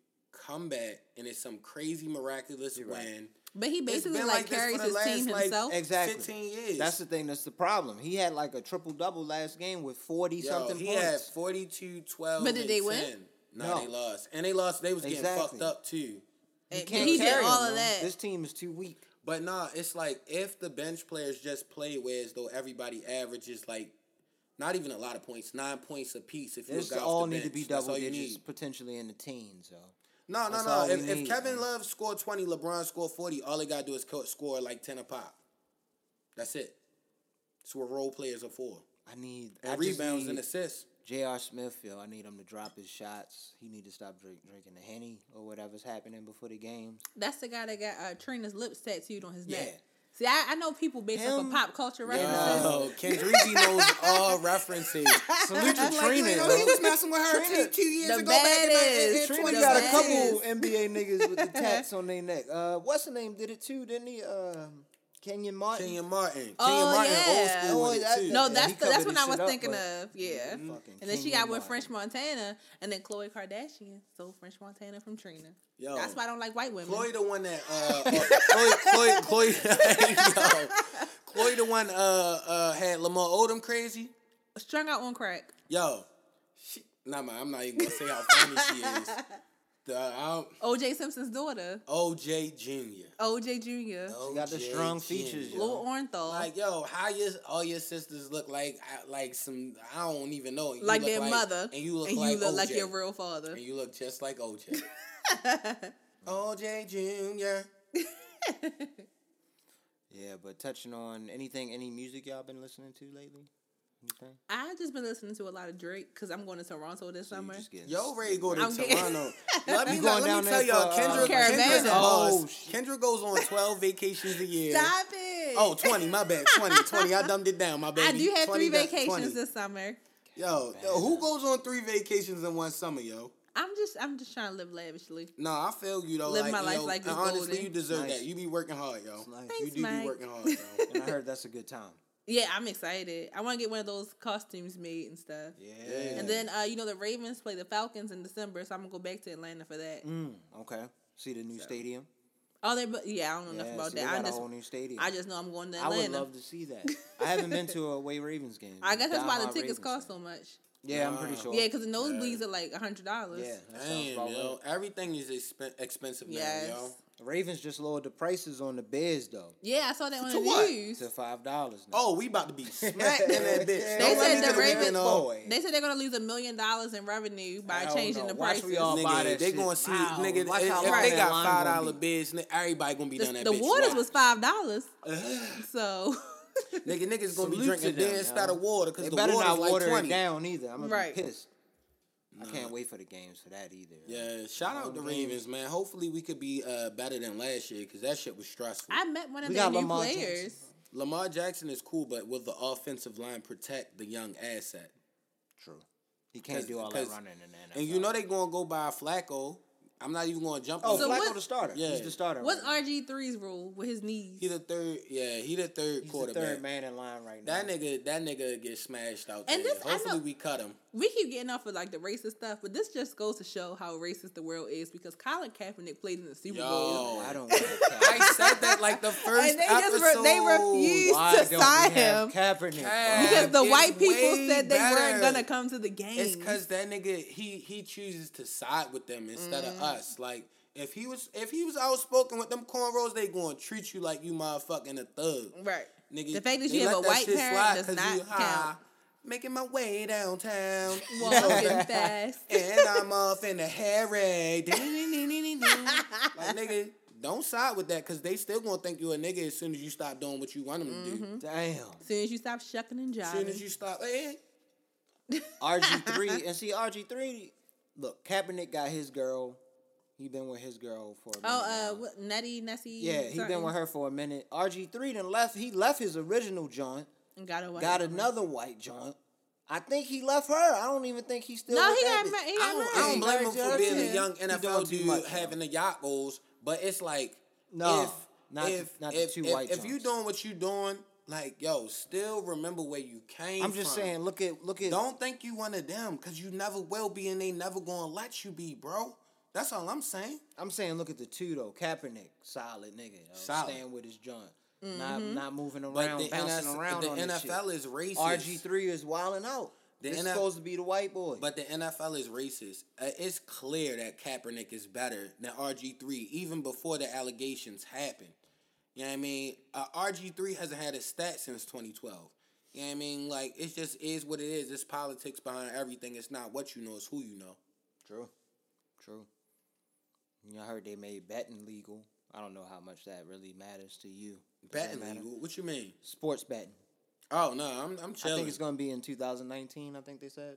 Come back and it's some crazy miraculous You're right. win. but he basically been like, carries the his last, team like, himself. exactly. 15 years. That's the thing. That's the problem. He had like a triple double last game with forty Yo, something he points. had 42, 12, But did and they win? 10. No, No. they lost. And they lost. They was getting fucked up too. He can't he did carry all them, of though. that. This team is too weak. But nah, it's like if the bench players just play where as though everybody averages like Not even a lot of points. Nine points apiece. If you This all the need to be That's double all you digits, need. potentially in the teens. So No, no, That's no. If, if Kevin. Love scored twenty, LeBron scored forty. All they gotta do is co- score like ten a pop. That's it. That's what role players are for. I need And I rebounds need and assists. J.R. Smith, yo, I need him to drop his shots. He need to stop drink, drinking the henny or whatever's happening before the games. That's the guy that got uh, Trina's lips tattooed on his Yeah. neck. See, I, I know people based off of pop culture references. Yo, Kendreezy knows all references. [LAUGHS] Salute to Trina. you know, he was messing with her Trina- two, two years the ago. Back in, the- in, in baddest. Trina got a couple NBA niggas with the [LAUGHS] tats on their neck. Uh, what's the name? Did it too? Didn't he? Uh, Kenyon Martin. Kenyon Martin. Oh, Kenyon Martin yeah. old school Oh, that-. No, that's he the, that's what I was up, thinking of. Yeah. Fucking And then she got with French Montana, and then Khloe Kardashian stole French Montana from Trina. Yo. That's why I don't like white women. Khloe the one that uh, uh Khloe Khloe Khloe [LAUGHS] yo, Khloe the one uh uh had Lamar Odom crazy. Strung out on crack. Yo, she, nah man, I'm not even gonna say how funny she is. [LAUGHS] The um, OJ Simpson's daughter, OJ Junior. OJ Jr. She got the strong features, yo. Lil Orenthal. Like yo, how your all your sisters look like like some I don't even know. You like look their mother. and you look and like you look OJ. like your real father. and you look just like OJ. [LAUGHS] [LAUGHS] OJ Junior. [LAUGHS] Yeah, but touching on anything, any music y'all been listening to lately? Anything? I just been listening to a lot of Drake because I'm going to Toronto this So you summer. just getting Yo, ready to go to I'm getting- Toronto. [LAUGHS] let me, You let, going let down me tell there y'all, for, uh, Kendra, Caribana. Oh, boss. Kendra goes on 12 vacations a year. Stop it. Oh, 20, my bad. 20, 20. I dumbed it down, my [LAUGHS] baby. I do have 20 three vacations 20. this summer. Yo, yo, who goes on three vacations in one summer, yo? I'm just I'm just trying to live lavishly. No, I feel you though. Live like, my life yo, like it's honestly, golden. you deserve Nice. that. You be working hard, yo. nice. you Thanks, do Mike. be working hard, yo. And I heard that's a good time. Yeah, I'm excited. I want to get one of those costumes made and stuff. Yeah. And then uh, you know the Ravens play the Falcons in December, so I'm gonna go back to Atlanta for that. Mm, okay. See the new stadium. Oh, they but yeah, I don't know Yeah, enough about see, they that. got I a just whole new stadium. I just know I'm going to Atlanta. I would love to see that. [LAUGHS] I haven't been to a way Ravens game. I guess that's why the tickets Ravens cost fan. so much. Yeah, I'm pretty sure. Yeah, because the nosebleeds are like a hundred dollars. Yeah, that Damn, yo. right. Everything is expen- expensive Yes. now, yo. The Ravens just lowered the prices on the beds though Yeah, I saw that on To the what? news. to five dollars. Oh, we about to be smacked in that bitch. They Don't let said me the get a Ravens- weekend. Boy. They said they're gonna lose a million dollars in revenue by Hell changing no. the Watch prices. we all buy Nigga, that they shit. gonna see, Wow. nigga. Watch if, how if long they that got line five gonna dollar be. bids, ni- everybody gonna be The, done that the bitch. waters Watch. was five dollars, [LAUGHS] so Nigga, niggas gonna be Salute drinking to them, beer yo. instead of water They because the better water's not like water twenty. down either. I'm gonna Right. be pissed. I can't wait for the games for that either. Yeah, shout out the Ravens, man. Hopefully we could be uh, better than last year because that shit was stressful. I met one of We their new Lamar players. Jackson. Lamar Jackson is cool, but will the offensive line protect the young asset? True. He can't do all that 'cause- running in the NFL. And you know they're gonna go by Flacco. I'm not even gonna jump. Oh, So him. Flacco what- the starter. Yeah. He's the starter. What's right. RG 3s rule with his knees? He the third. Yeah, he the third He's the quarterback. third man in line right now. That nigga, that nigga gets smashed out And there. this- Hopefully know- we cut him. we keep getting off of like the racist stuff, but this just goes to show how racist the world is because Colin Kaepernick played in the Super Yo. Bowl. I don't. [LAUGHS] want I said that like the first And they just re- episode. they refused Why to don't sign we have him Kaepernick? Cap. because the white people said they better. weren't gonna come to the game. It's because that nigga he he chooses to side with them instead Mm. of us. Like if he was if he was outspoken with them cornrows, they gonna treat you like you motherfucking a thug. right. Nigga, The fact that you have a white shit parent slide does 'cause not you, count. Making my way downtown. [LAUGHS] Walking fast. and I'm off in the Harry. [LAUGHS] like nigga, don't side with that because they still gonna think you a nigga as soon as you stop doing what you want them to Mm-hmm. do. Damn. As soon as you stop shucking and jiving. As soon as you stop, [LAUGHS] hey, RG three and see RG three. Look, Kaepernick got his girl. He been with his girl for a minute. Oh, uh, now. what, Nettie, Nessie. yeah, he been with her for a minute. RG three then left. He left his original joint. And got a white got woman. another white joint. I think he left her. I don't even think he's still. No, with he got bitch. married. He I don't, I don't blame him for being to a young too. NFL dude much, having the yacht goals, but it's like No, if, not the- if, not the if, two if, white if you doing what you doing, like yo, still remember where you came. I'm just from. saying. Look at look at. Don't think you one of them because you never will be, and they never gonna let you be, bro. That's all I'm saying. I'm saying look at the two though. Kaepernick, solid nigga. Yo, Solid. Staying with his joint. Not Mm-hmm. not moving around, the, bouncing NS around the on this NFL shit. is racist. RG three is wilding out. The This is NF supposed to be the white boy. But the NFL is racist. Uh, it's clear that Kaepernick is better than RG3 even before the allegations happened. You know what I mean? Uh, RG3 hasn't had a stat since 2012. You know what I mean? Like it just is what it is. It's politics behind everything. It's not what you know, it's who you know. True. True. You know, I heard they made betting legal. I don't know how much that really matters to you. Does Betting legal. What you mean? Sports betting. Oh no, I'm I'm I chilling. think it's going to be in 2019, I think they said.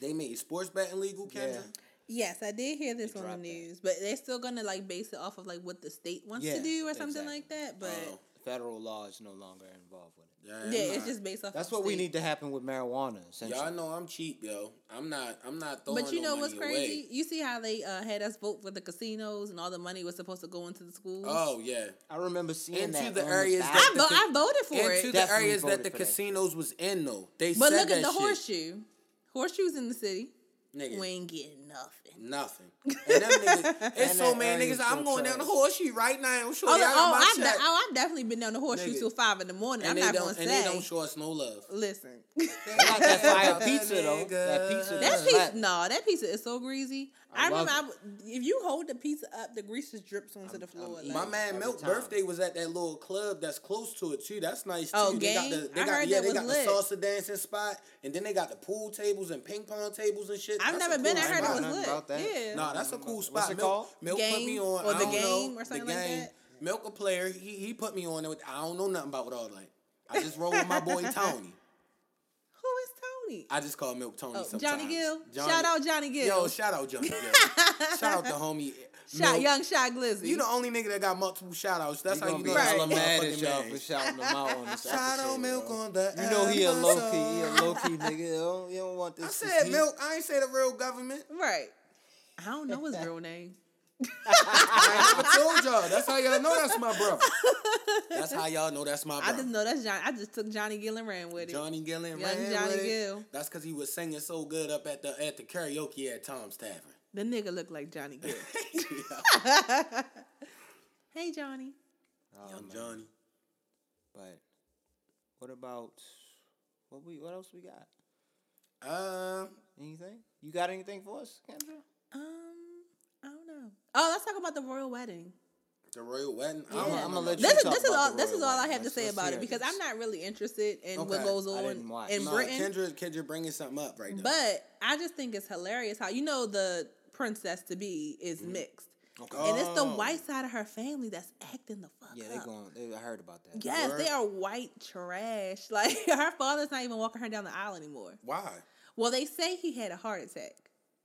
they made sports betting legal, Kendra. Yeah. Yes, I did hear this They on the dropped that. news, but they're still gonna like base it off of like what the state wants Yeah, to do or something exactly. like that. But Oh, Federal law is no longer involved with it. yeah, yeah, it's not- just based off. That's of what we need to happen with marijuana, essentially. Y'all know I'm cheap, yo. I'm not. I'm not throwing. But you no know what's crazy? away. You see how they uh, had us vote for the casinos and all the money was supposed to go into the schools. Oh yeah. I remember seeing Into that the areas that I, the vo- I voted for Into it. the areas that the for that. casinos was in though. They But said look that at the shit. horseshoe. Horseshoes in the city. Nigga. We ain't getting nothing. Nothing. And them niggas, [LAUGHS] it's And so many niggas. I'm so going down the horseshoe right now. I'm sure Oh, y'all oh, my I've, de- oh, I've definitely been down the horseshoe Nigga. till five in the morning. and I'm they not don't, gonna say. and they don't show us no love. Listen, [LAUGHS] They [LAUGHS] got that fire pizza, though. That pizza. that that's pizza, flat. no, that pizza is so greasy. I I, remember I w if you hold the pizza up, the grease just drips onto the floor. Like- My man Every Milk birthday was at that little club that's close to it too. That's nice oh, too. Oh, they got Gang? the they I got heard yeah, that they got lit. the salsa dancing spot and then they got the pool tables and ping pong tables and shit. I've That's a never been. I heard it spot. Was Nothing lit. about that. Yeah. Nah, that's a cool spot. What's spot. it Milk, called? Milk put me on. or I The don't Game know, or something the like game. that? Milk a player. He he put me on it. I don't know nothing about all that. I just roll with my boy [LAUGHS] Tony. Who is Tony? I just call Milk Tony Oh, sometimes. Johnny Gill. Johnny- Shout out Johnny Gill. Yo, shout out Johnny [LAUGHS] Gill. shout out the homie. Shot Milk. young shot glizzy. You the only nigga that got multiple shout outs. That's We how you be know Right. hella that's mad at y'all man. for shouting them out on this [LAUGHS] Shout out Milk bro. on the You know he a low key, he a low key nigga. You don't, you don't want this. I said see- Milk. I ain't say the real government. right. I don't know his real name. I told y'all. That's how y'all know that's my brother. That's how y'all know that's my I just know that's John. I just took Johnny Gill and ran with it. Johnny Gillen Young ran Johnny with it. Gill. That's because he was singing so good up at the at the karaoke at Tom's Tavern. The nigga looked like Johnny Gill. [LAUGHS] [LAUGHS] Hey Johnny. Oh, Young man. Johnny. But what about what we? What else we got? Um, Anything? You got anything for us, Kendra? Um, I don't know. Oh, let's talk about the royal wedding. the royal wedding. I Yeah. don't I'ma let you This is talk this is all the this is all I wedding. have to Let's- say let's about it because this. I'm not really interested in what Okay. goes I on didn't watch. in No, Britain. Kendra, Kendra bringing something up right now. But I just think it's hilarious how you know the princess to be is mixed, and it's the Oh. white side of her family that's acting the fuck Yeah, up. they going. They, I heard about that. Yes, Word. they are white trash. [LAUGHS] Like her father's not even walking her down the aisle anymore. Why? Well, they say he had a heart attack.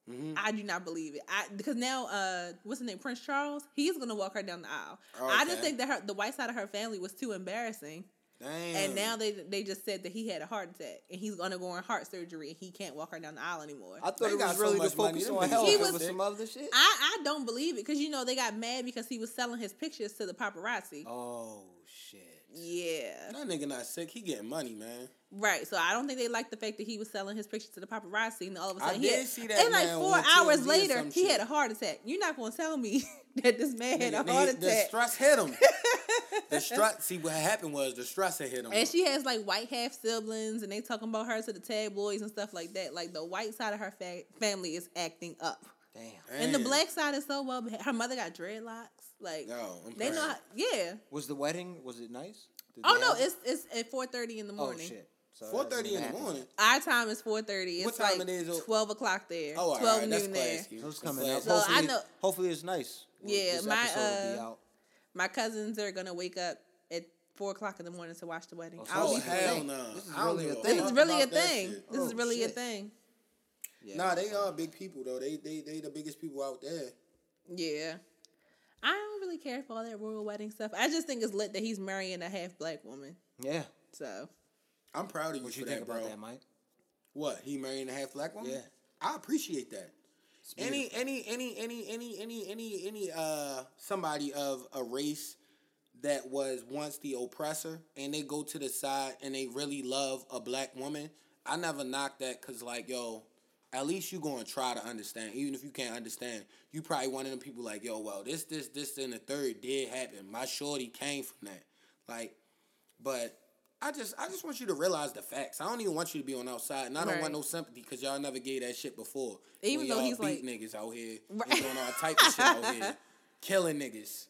Mhm. I do not believe it. I because now, uh, what's his name, Prince Charles? He's gonna walk her down the aisle. I just think that her, the white side of her family was too embarrassing, Damn. and now they they just said that he had a heart attack and he's gonna go on heart surgery and he can't walk her down the aisle anymore. I thought They it got was really to much money, focus them on health He over was- some other shit. I, I don't believe it because you know they got mad because he was selling his pictures to the paparazzi. oh shit. Yeah, that nigga not sick. He getting money, man. right. So I don't think they liked the fact that he was selling his pictures to the paparazzi, and all of a sudden, he did had, see that And like four hours later, he shit. had a heart attack. You're not gonna tell me [LAUGHS] that this man had a Nigga, heart he- The stress hit him. [LAUGHS] the stress. See what happened was the stress had hit him. And she has like white half siblings, and they talking about her to the tabloids and stuff like that. Like the white side of her fa- family is acting up, Damn. and the black side is so well. Her mother got dreadlocks. Like Yo, I'm they know, proud. how, yeah. Was the wedding? Was it nice? Did Oh no, have it's it's at four thirty in the morning. Oh morning. shit. So Four that thirty in didn't the morning. Our time is four thirty. It's What time like it is? twelve o'clock there. Oh, all twelve right, that's noon there. classy. Those That's coming up. classy. So I Hopefully, know- hopefully it's nice. Yeah, this my, episode will be uh, out. My cousins are gonna wake up at four o'clock in the morning to watch the wedding. Oh, so I'll Oh be this is hell no! This is really a thing. This is really a thing. This is Oh, really a thing. Nah, they are big people though. They they they the biggest people out there. Yeah. I don't really care for all that royal wedding stuff. I just think it's lit that he's marrying a half black woman. Yeah. So I'm proud of you What for you that, about bro. that, Mike? What he marrying a half black woman? Yeah. I appreciate that. Any any any any any any any any uh somebody of a race that was once the oppressor and they go to the side and they really love a black woman, I never knock that because like yo, at least you're gonna try to understand. Even if you can't understand, you probably one of them people like yo, well this this this and the third did happen. My shorty came from that, like, but. I just, I just want you to realize the facts. I don't even want you to be on outside, and I don't Right. want no sympathy because y'all never gave that shit before. Even When though he's beat like- niggas out here, [LAUGHS] Right. doing all type of shit out here, killing niggas.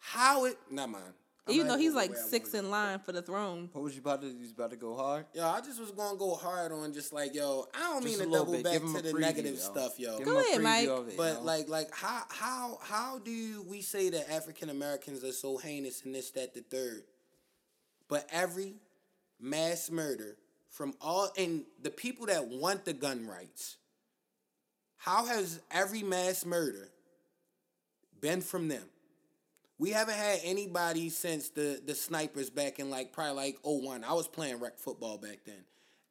How it? Never mind. I'm Even though he's like where I sixth wanna in line for the throne. What was you about to? You was about to go hard? Yo, I just was gonna go hard on just like yo. I don't Just mean to double bit. back to the preview, negative yo. stuff, yo. Give Go 'em a ahead, Mike. of it, But yo. like, like how how how do you, we say that African Americans are so heinous and this, that, the third? But every mass murder from all and the people that want the gun rights, how has every mass murder been from them? We haven't had anybody since the the snipers back in like probably like 01. I was playing rec football back then.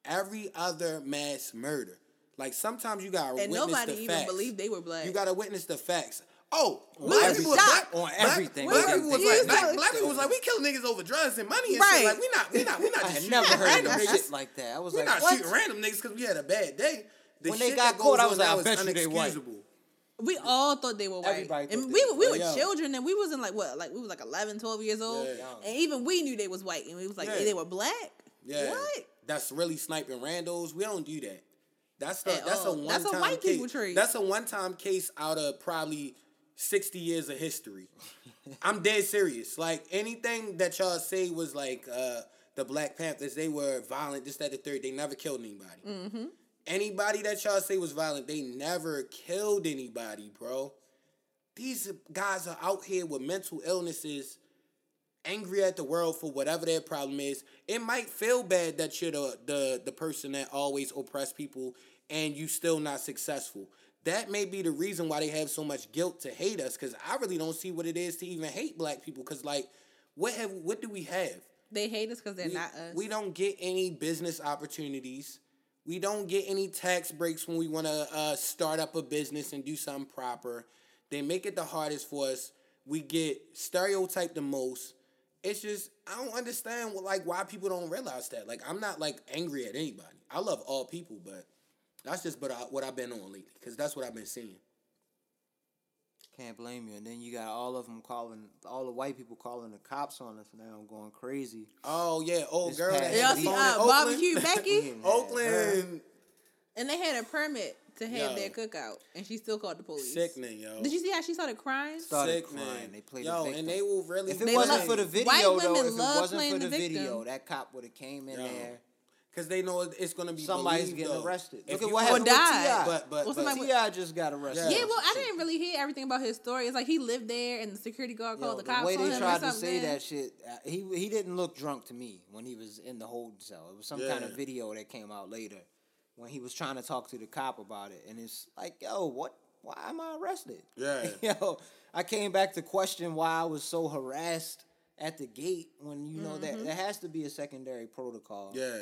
Every other mass murder. Like sometimes you gotta And witness nobody the even facts. believed they were black. You gotta witness the facts. Oh, On black everything. people, black, Shocked. On black- everything. Black, We people was like, black, black people was like, we kill niggas over drugs and money and Right. shit. Like we not, we not, we not I just had shooting never heard random niggas. shit like that. I was we like, not what? shooting random niggas because we had a bad day. The When they got caught, I was like, I is bet you they white. Unexcusable. we all thought they were white. Everybody and we were we were Yo. children and we wasn't like what like we was like 11, 12 years old. Yeah. And even we knew they was white and we was like Yeah. they were black. Yeah, What? that's really sniping randos. We don't do that. That's the, At that's a one That's a time white case. people trait. That's a one time case out of probably sixty years of history. [LAUGHS] I'm dead serious. Like anything that y'all say was like uh, the Black Panthers, they were violent. This, that, the third. They never killed anybody. Mm-hmm. Anybody that y'all say was violent, they never killed anybody, bro. These guys are out here with mental illnesses, angry at the world for whatever their problem is. It might feel bad that you're the the, the person that always oppress people and you still not successful. That may be the reason why they have so much guilt to hate us. Cause I really don't see what it is to even hate black people. Cause like, what have what do we have? They hate us because they're we, not us. we don't get any business opportunities. We don't get any tax breaks when we want to uh, start up a business and do something proper. They make it the hardest for us. We get stereotyped the most. It's just I don't understand what, like why people don't realize that. Like I'm not like angry at anybody. I love all people, but that's just but I, what I've been on lately because that's what I've been seeing. Can't blame you. And then you got all of them calling, all the white people calling the cops on us now, going crazy. Oh yeah, old This girl. that past had Y'all the see uh, barbecue Becky? [LAUGHS] Yeah. Oakland, And they had a permit to have Yo. their cookout, and she still called the police. sickening, yo. Did you see how she started crying? Started Sickening. crying. They played yo, the victim. and they will really. If it wasn't love- for the video, though, if it wasn't for the the, video, that cop would have came in Yo. there. Because they know it's gonna be Somebody's believed, getting though. arrested. If Look at what Or happened died. with Ti. But but Well, but somebody- T.I. just got arrested. Yeah. Yeah, well, I Shit. didn't really hear everything about his story. It's like he lived there, and the security guard Yo, called the the cops way on they him or tried to something. say that shit, uh, he he didn't look drunk to me when he was in the holding cell. It was some kind of video that came out later when he was trying to talk to the cop about it, and it's like, yo, what? Why am I arrested? Yeah. [LAUGHS] yo, I came back to question why I was so harassed at the gate when you know that there has to be a secondary protocol. yeah,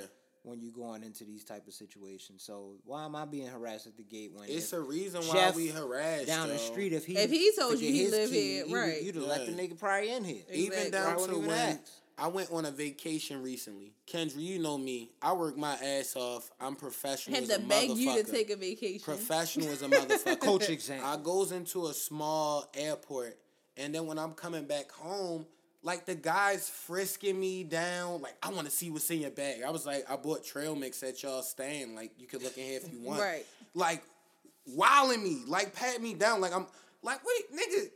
When you're going into these type of situations, so why am I being harassed at the gate when it's if a reason why Jeff we harassed down the street if he If he told you he his live key, here, you would- right. you'd have let the nigga probably in here. Even Exactly. down I to even when ask. I went on a vacation recently. Kendra, you know me. I work my ass off. I'm professional. had as to a beg you to take a vacation. professional as a [LAUGHS] motherfucker. Coach example. I goes into a small airport, and then when I'm coming back home, like the guy's frisking me down. Like I want to see what's in your bag. I was like, I bought trail mix at y'all stand. Like you could look in here if you want. Right. Like wilding me, like pat me down. Like I'm like wait, nigga.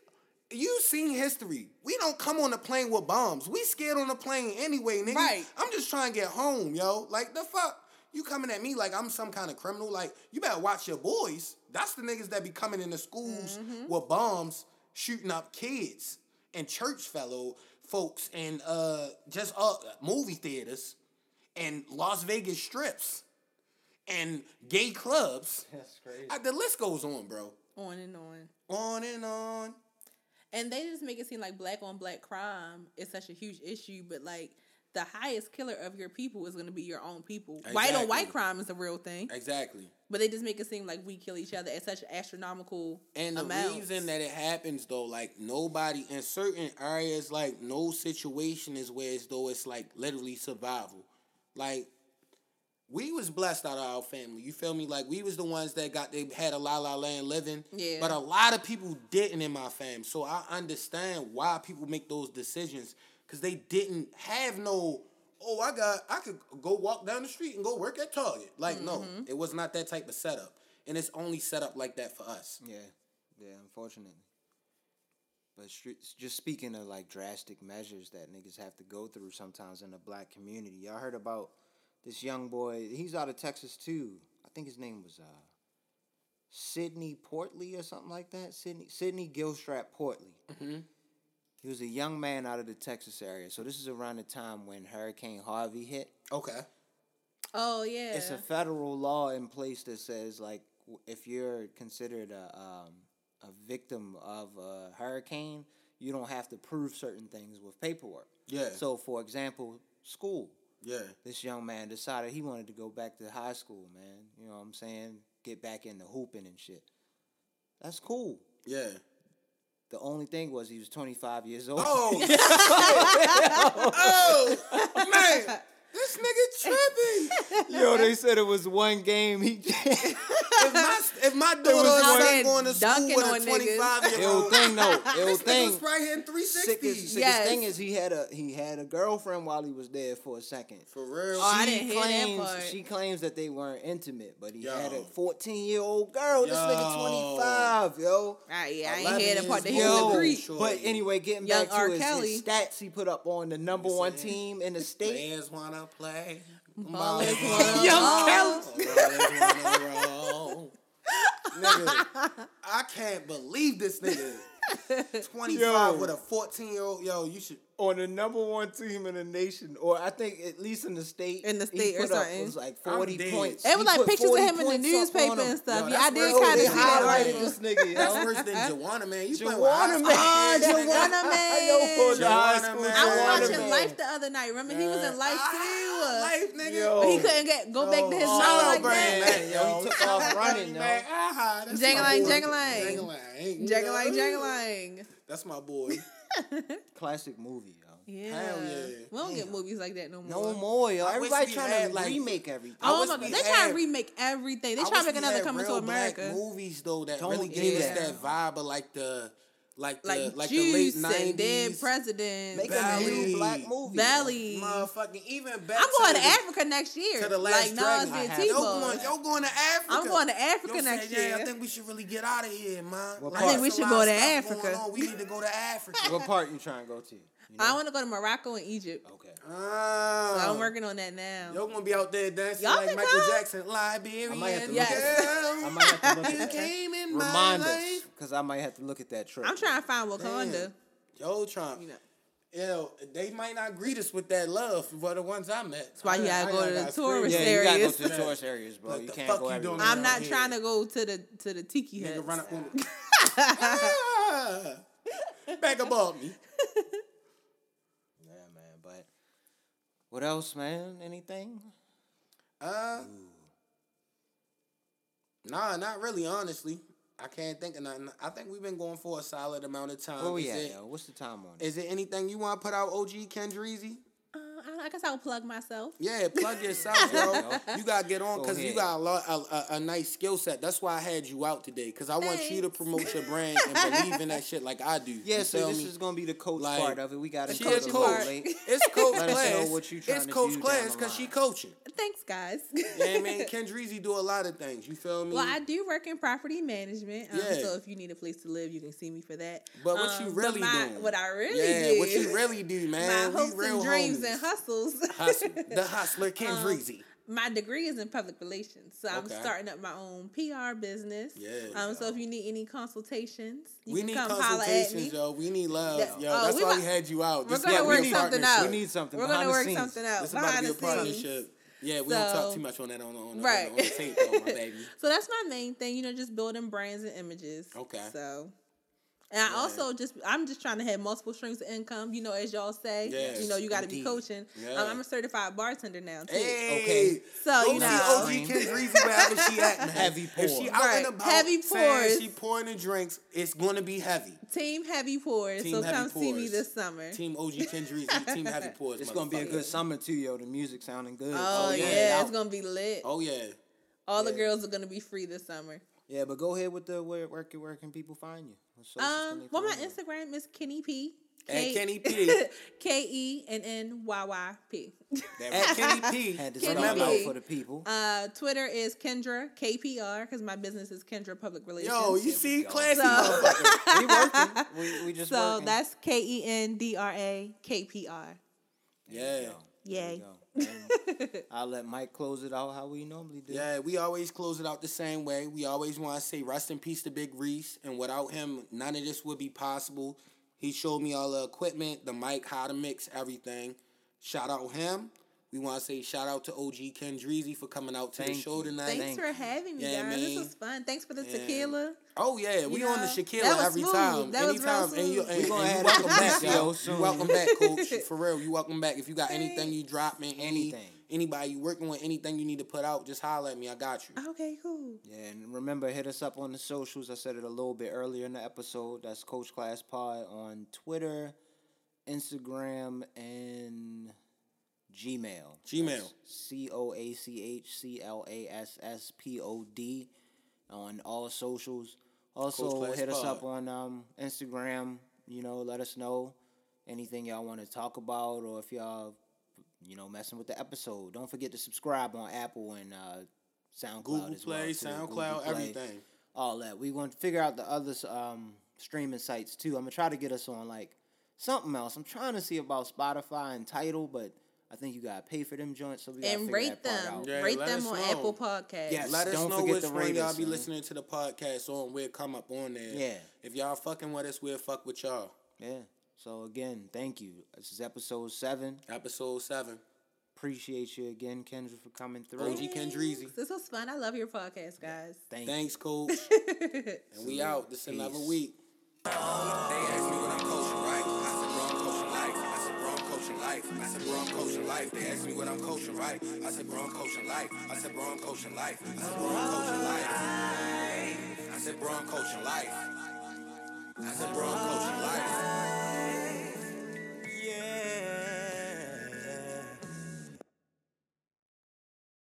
You seen history. We don't come on the plane with bombs. We scared on the plane anyway, nigga. Right. I'm just trying to get home, yo. Like the fuck? You coming at me like I'm some kind of criminal? Like you better watch your boys. That's the niggas that be coming into schools mm-hmm. with bombs, shooting up kids and church fellow folks and uh just uh movie theaters and Las Vegas strips and gay clubs. [LAUGHS] That's crazy. Uh, the list goes on, bro. on and on. On and on. And they just make it seem like black on black crime is such a huge issue, but like the highest killer of your people is going to be your own people. White on white crime is a real thing, Exactly. but they just make it seem like we kill each other at such astronomical And the amounts. reason that it happens though, like nobody in certain areas, like no situation is where as though it's like literally survival. Like we was blessed out of our family. You feel me? Like we was the ones that got they had a la la land living. Yeah. But a lot of people didn't in my fam. So I understand why people make those decisions. Cause they didn't have no, oh, I got I could go walk down the street and go work at Target. Like, no, Mm-hmm. it was not that type of setup. And it's only set up like that for us. Yeah, yeah. Unfortunately, But just speaking of like drastic measures that niggas have to go through sometimes in the black community, y'all heard about this young boy? He's out of Texas too. I think his name was uh, Sidney Portley or something like that. Sydney Sidney Gilstrap Portley. He was a young man out of the Texas area. So this is around the time when Hurricane Harvey hit. Okay. Oh yeah. It's a federal law in place that says like if you're considered a um, a victim of a hurricane, you don't have to prove certain things with paperwork. Yeah. So, for example, school. Yeah. This young man decided he wanted to go back to high school, man. You know what I'm saying? Get back into hooping and shit. That's cool. Yeah. The only thing was he was 25 years old. Oh. [LAUGHS] oh man. This nigga tripping. Yo, they said it was one game. He [LAUGHS] If my if my daughter was or going to school Dunking with on a twenty five year Ill old, thing though. Ill this nigga thing. was right here in three Sickest, sixty. sickest Yes. thing is he had a he had a girlfriend while he was there for a second. For real. Oh, I She didn't hear that claims part. she claims that they weren't intimate, but he had a 14 year old girl. This nigga 25, yo. Ah, yeah, I ain't 11 hear the part that he years was old. a Yo, Sure. but anyway, getting Young back R. to his, his stats he put up on the number one team in the state. Players wanna play. Ballers Ballers wanna Young roll. Kelly. Ballers nigga, I can't believe this nigga. [LAUGHS] 25 Yo. with a 14 year old. Yo, you should. On the number one team in the nation, or I think at least in the state. In the state or put up- something. It was like forty points. It was like pictures of him in the points up on newspaper and stuff. Yo, yeah, I did kind of see that. highlighted this nigga. That's worse than [LAUGHS] Juwanna, man. You playing with Juwanna high [LAUGHS] man. Ah, school. Juwanna man. Yo, pulled the high Juwanna school man. I was Juwanna watching. Life the other night. Remember, he was in Life Ah, too. [LAUGHS] Life, nigga. But he couldn't get go back to his Oh, mouth like Brand, that. Yo, he took off running, Man, yo. ah, that's Jangalang, my jangalang. Jangalang. Jangalang, jangalang. That's my boy. [LAUGHS] Classic movie, yo. Yeah. Hell yeah. We don't get movies like that no more. No more, yo. I Everybody trying had, to like- remake everything. Oh wish my god, they had- trying to remake everything. They I trying to make another coming to real black America. movies though that Don't really do gave us that. that vibe of like the like the Like, like the late Juice and Dead nineties. President. Make a Belly. new black movie. yo. Belly. Motherfucking even back I'm going to the, Africa next year. to the last like Nas dragon. I did have- Yo T-Bone. going, yo going to Africa. I'm going to Africa Yo next said, yeah. I think we should really get out of here, man. Like. I think we should go to Africa. We need to go to Africa. What part you trying to go to? You know? I want to go to Morocco and Egypt. Okay. Ah, So I'm working on that now. Yo gonna be out there dancing Y'all like Michael come? Jackson, Liberian I might have to Yes. look at girl. I might have to look You at that. came in my Remind us, life. because I might have to look at that trip. I'm trying to find Wakanda. Damn. Yo, Trump. You know. Yo, they might not greet us with that love for the ones I met. That's why you I- gotta I go to gotta the scream. tourist Yeah, you gotta go areas. to the tourist areas, bro. Like you can't go you everywhere. I'm not Yeah. trying to go to the to the tiki Nigga run up on [LAUGHS] me. Ah, [LAUGHS] Back above me. Yeah, man. But what else, man? Anything? Uh, nah, not really. Honestly, I can't think of nothing. I think we've been going for a solid amount of time. Where we is at, it, yo? What's the time on it? Is it anything you want to put out, OG Kendreezy? I guess I'll plug myself. Yeah, plug [LAUGHS] yourself, yo. [LAUGHS] [LAUGHS] You gotta get on Go because you got a lot, a, a, a nice skill set. That's why I had you out today because I want you to promote your brand and believe in that shit like I do. Yeah, You so this me? is gonna be the coach Like, part of it. We got to She coach is a coach. It's coach Let us know what you trying it's to coach do down class because she coaching. Thanks, guys. Yeah, I mean, Kendreezy do a lot of things. You feel me? Well, I do work in property management. Um, Yeah. So if you need a place to live, you can see me for that. But what you Um, really my- doing? What I really yeah, do. what you really do, man? my hopes real and dreams homies. and hustles. Hustle. The [LAUGHS] hustler Kendreezy. my degree is in public relations, so I'm starting up my own PR business. Yeah, Um. So if you need any consultations, you we can need come holler at me. consultations, yo. We need love, Yeah. yo. Oh, That's why we had you out. We're This gonna about work something out. We need something We're gonna work scenes. something out This about behind to be a scenes. partnership. Yeah, we don't talk too much on that on, on, Right. on, on the tape, though, my [LAUGHS] baby. So that's my main thing, you know, just building brands and images. Okay. So, and I also just, I'm just trying to have multiple streams of income. You know, as y'all say, Yes, you know, you got to be coaching. Yeah. Um, I'm a certified bartender now too. Hey, Okay. So, go you see know. OG Kendreezy wherever she at, man. [LAUGHS] Heavy If she pour. out Right. and about, Heavy pours. she pouring the drinks, it's going to be heavy. Team Heavy Pours. Team so Heavy come see me this summer. Team OG Kendreezy, Team Heavy [LAUGHS] Pours. It's gonna be a good summer too, yo. The music sounding good. Oh, yeah. yeah, it's gonna be lit. Oh yeah. All the girls are gonna be free this summer. Yeah, but go ahead with the where where can, where can people find you? What socials can Um, well, my? Instagram is Kenny P. At Kenny P. [LAUGHS] K E N N Y Y P. At Kenny P. [LAUGHS] Had to Kenny spell out P. for the people. Uh, Twitter is Kendra KPR because my business is Kendra Public Relations. Yo, you see, go. classy So- we working. [LAUGHS] We, we just So working. that's K E N D R A K P R. Yeah. There Yay. You go. And [LAUGHS] I'll let Mike close it out how we normally do. Yeah, we always close it out the same way. We always want to say rest in peace to Big Reese, and without him, none of this would be possible. He showed me all the equipment, the mic, how to mix everything. Shout out him. We want to say shout out to OG Kendreezy for coming out to the Thank show you. tonight. Thanks Thank for having me, Yeah, guys. This was fun. Thanks for the Yeah. tequila. Oh yeah, we You on the know, Shaquilla that every smooth. time. That was real Anytime, and you, and, We gonna and you have welcome that back, PCO yo. soon. You welcome back, [LAUGHS] coach. For real, you welcome back. If you got anything you dropping, any Anything. anybody you working with, anything you need to put out, just holler at me. I got you. Okay, cool. Yeah, and remember, hit us up on the socials. I said it a little bit earlier in the episode. That's Coach Class Pod on Twitter, Instagram, and Gmail. Gmail. C O A C H C L A S S P O D on all socials. Also, hit us Pod. up on um, Instagram. You know, let us know anything y'all want to talk about, or if y'all, you know, messing with the episode. Don't forget to subscribe on Apple and uh, SoundCloud Google as. Play, too. SoundCloud, Google Play, everything. All that. We want to figure out the other um, streaming sites too. I'm gonna try to get us on like something else. I'm trying to see about Spotify and Tidal, but I think you gotta pay for them joints. So we gotta And figure rate that part them. out. Yeah, rate let them on know. Apple Podcasts. Yes. Let us Don't know forget which to one rate y'all be man. listening to the podcast on. We'll come up on there. Yeah. If y'all fucking with us, we'll fuck with y'all. Yeah. So again, thank you. This is episode seven. Episode seven. Appreciate you again, Kendra, for coming through. OG Kendreezy. This was fun. I love your podcast, guys. Thank Thanks, coach. [LAUGHS] and we out. This is another week. They ask me what I'm coaching, right? I said, bro, life. I said, bro, I'm coaching life. They ask me what I'm coaching, right? I said, bro, I'm coaching life. I said, bro, I'm coaching life. I said, bro, I'm coaching life. I said, bro, I'm coaching life. I said, bro, I'm coaching life.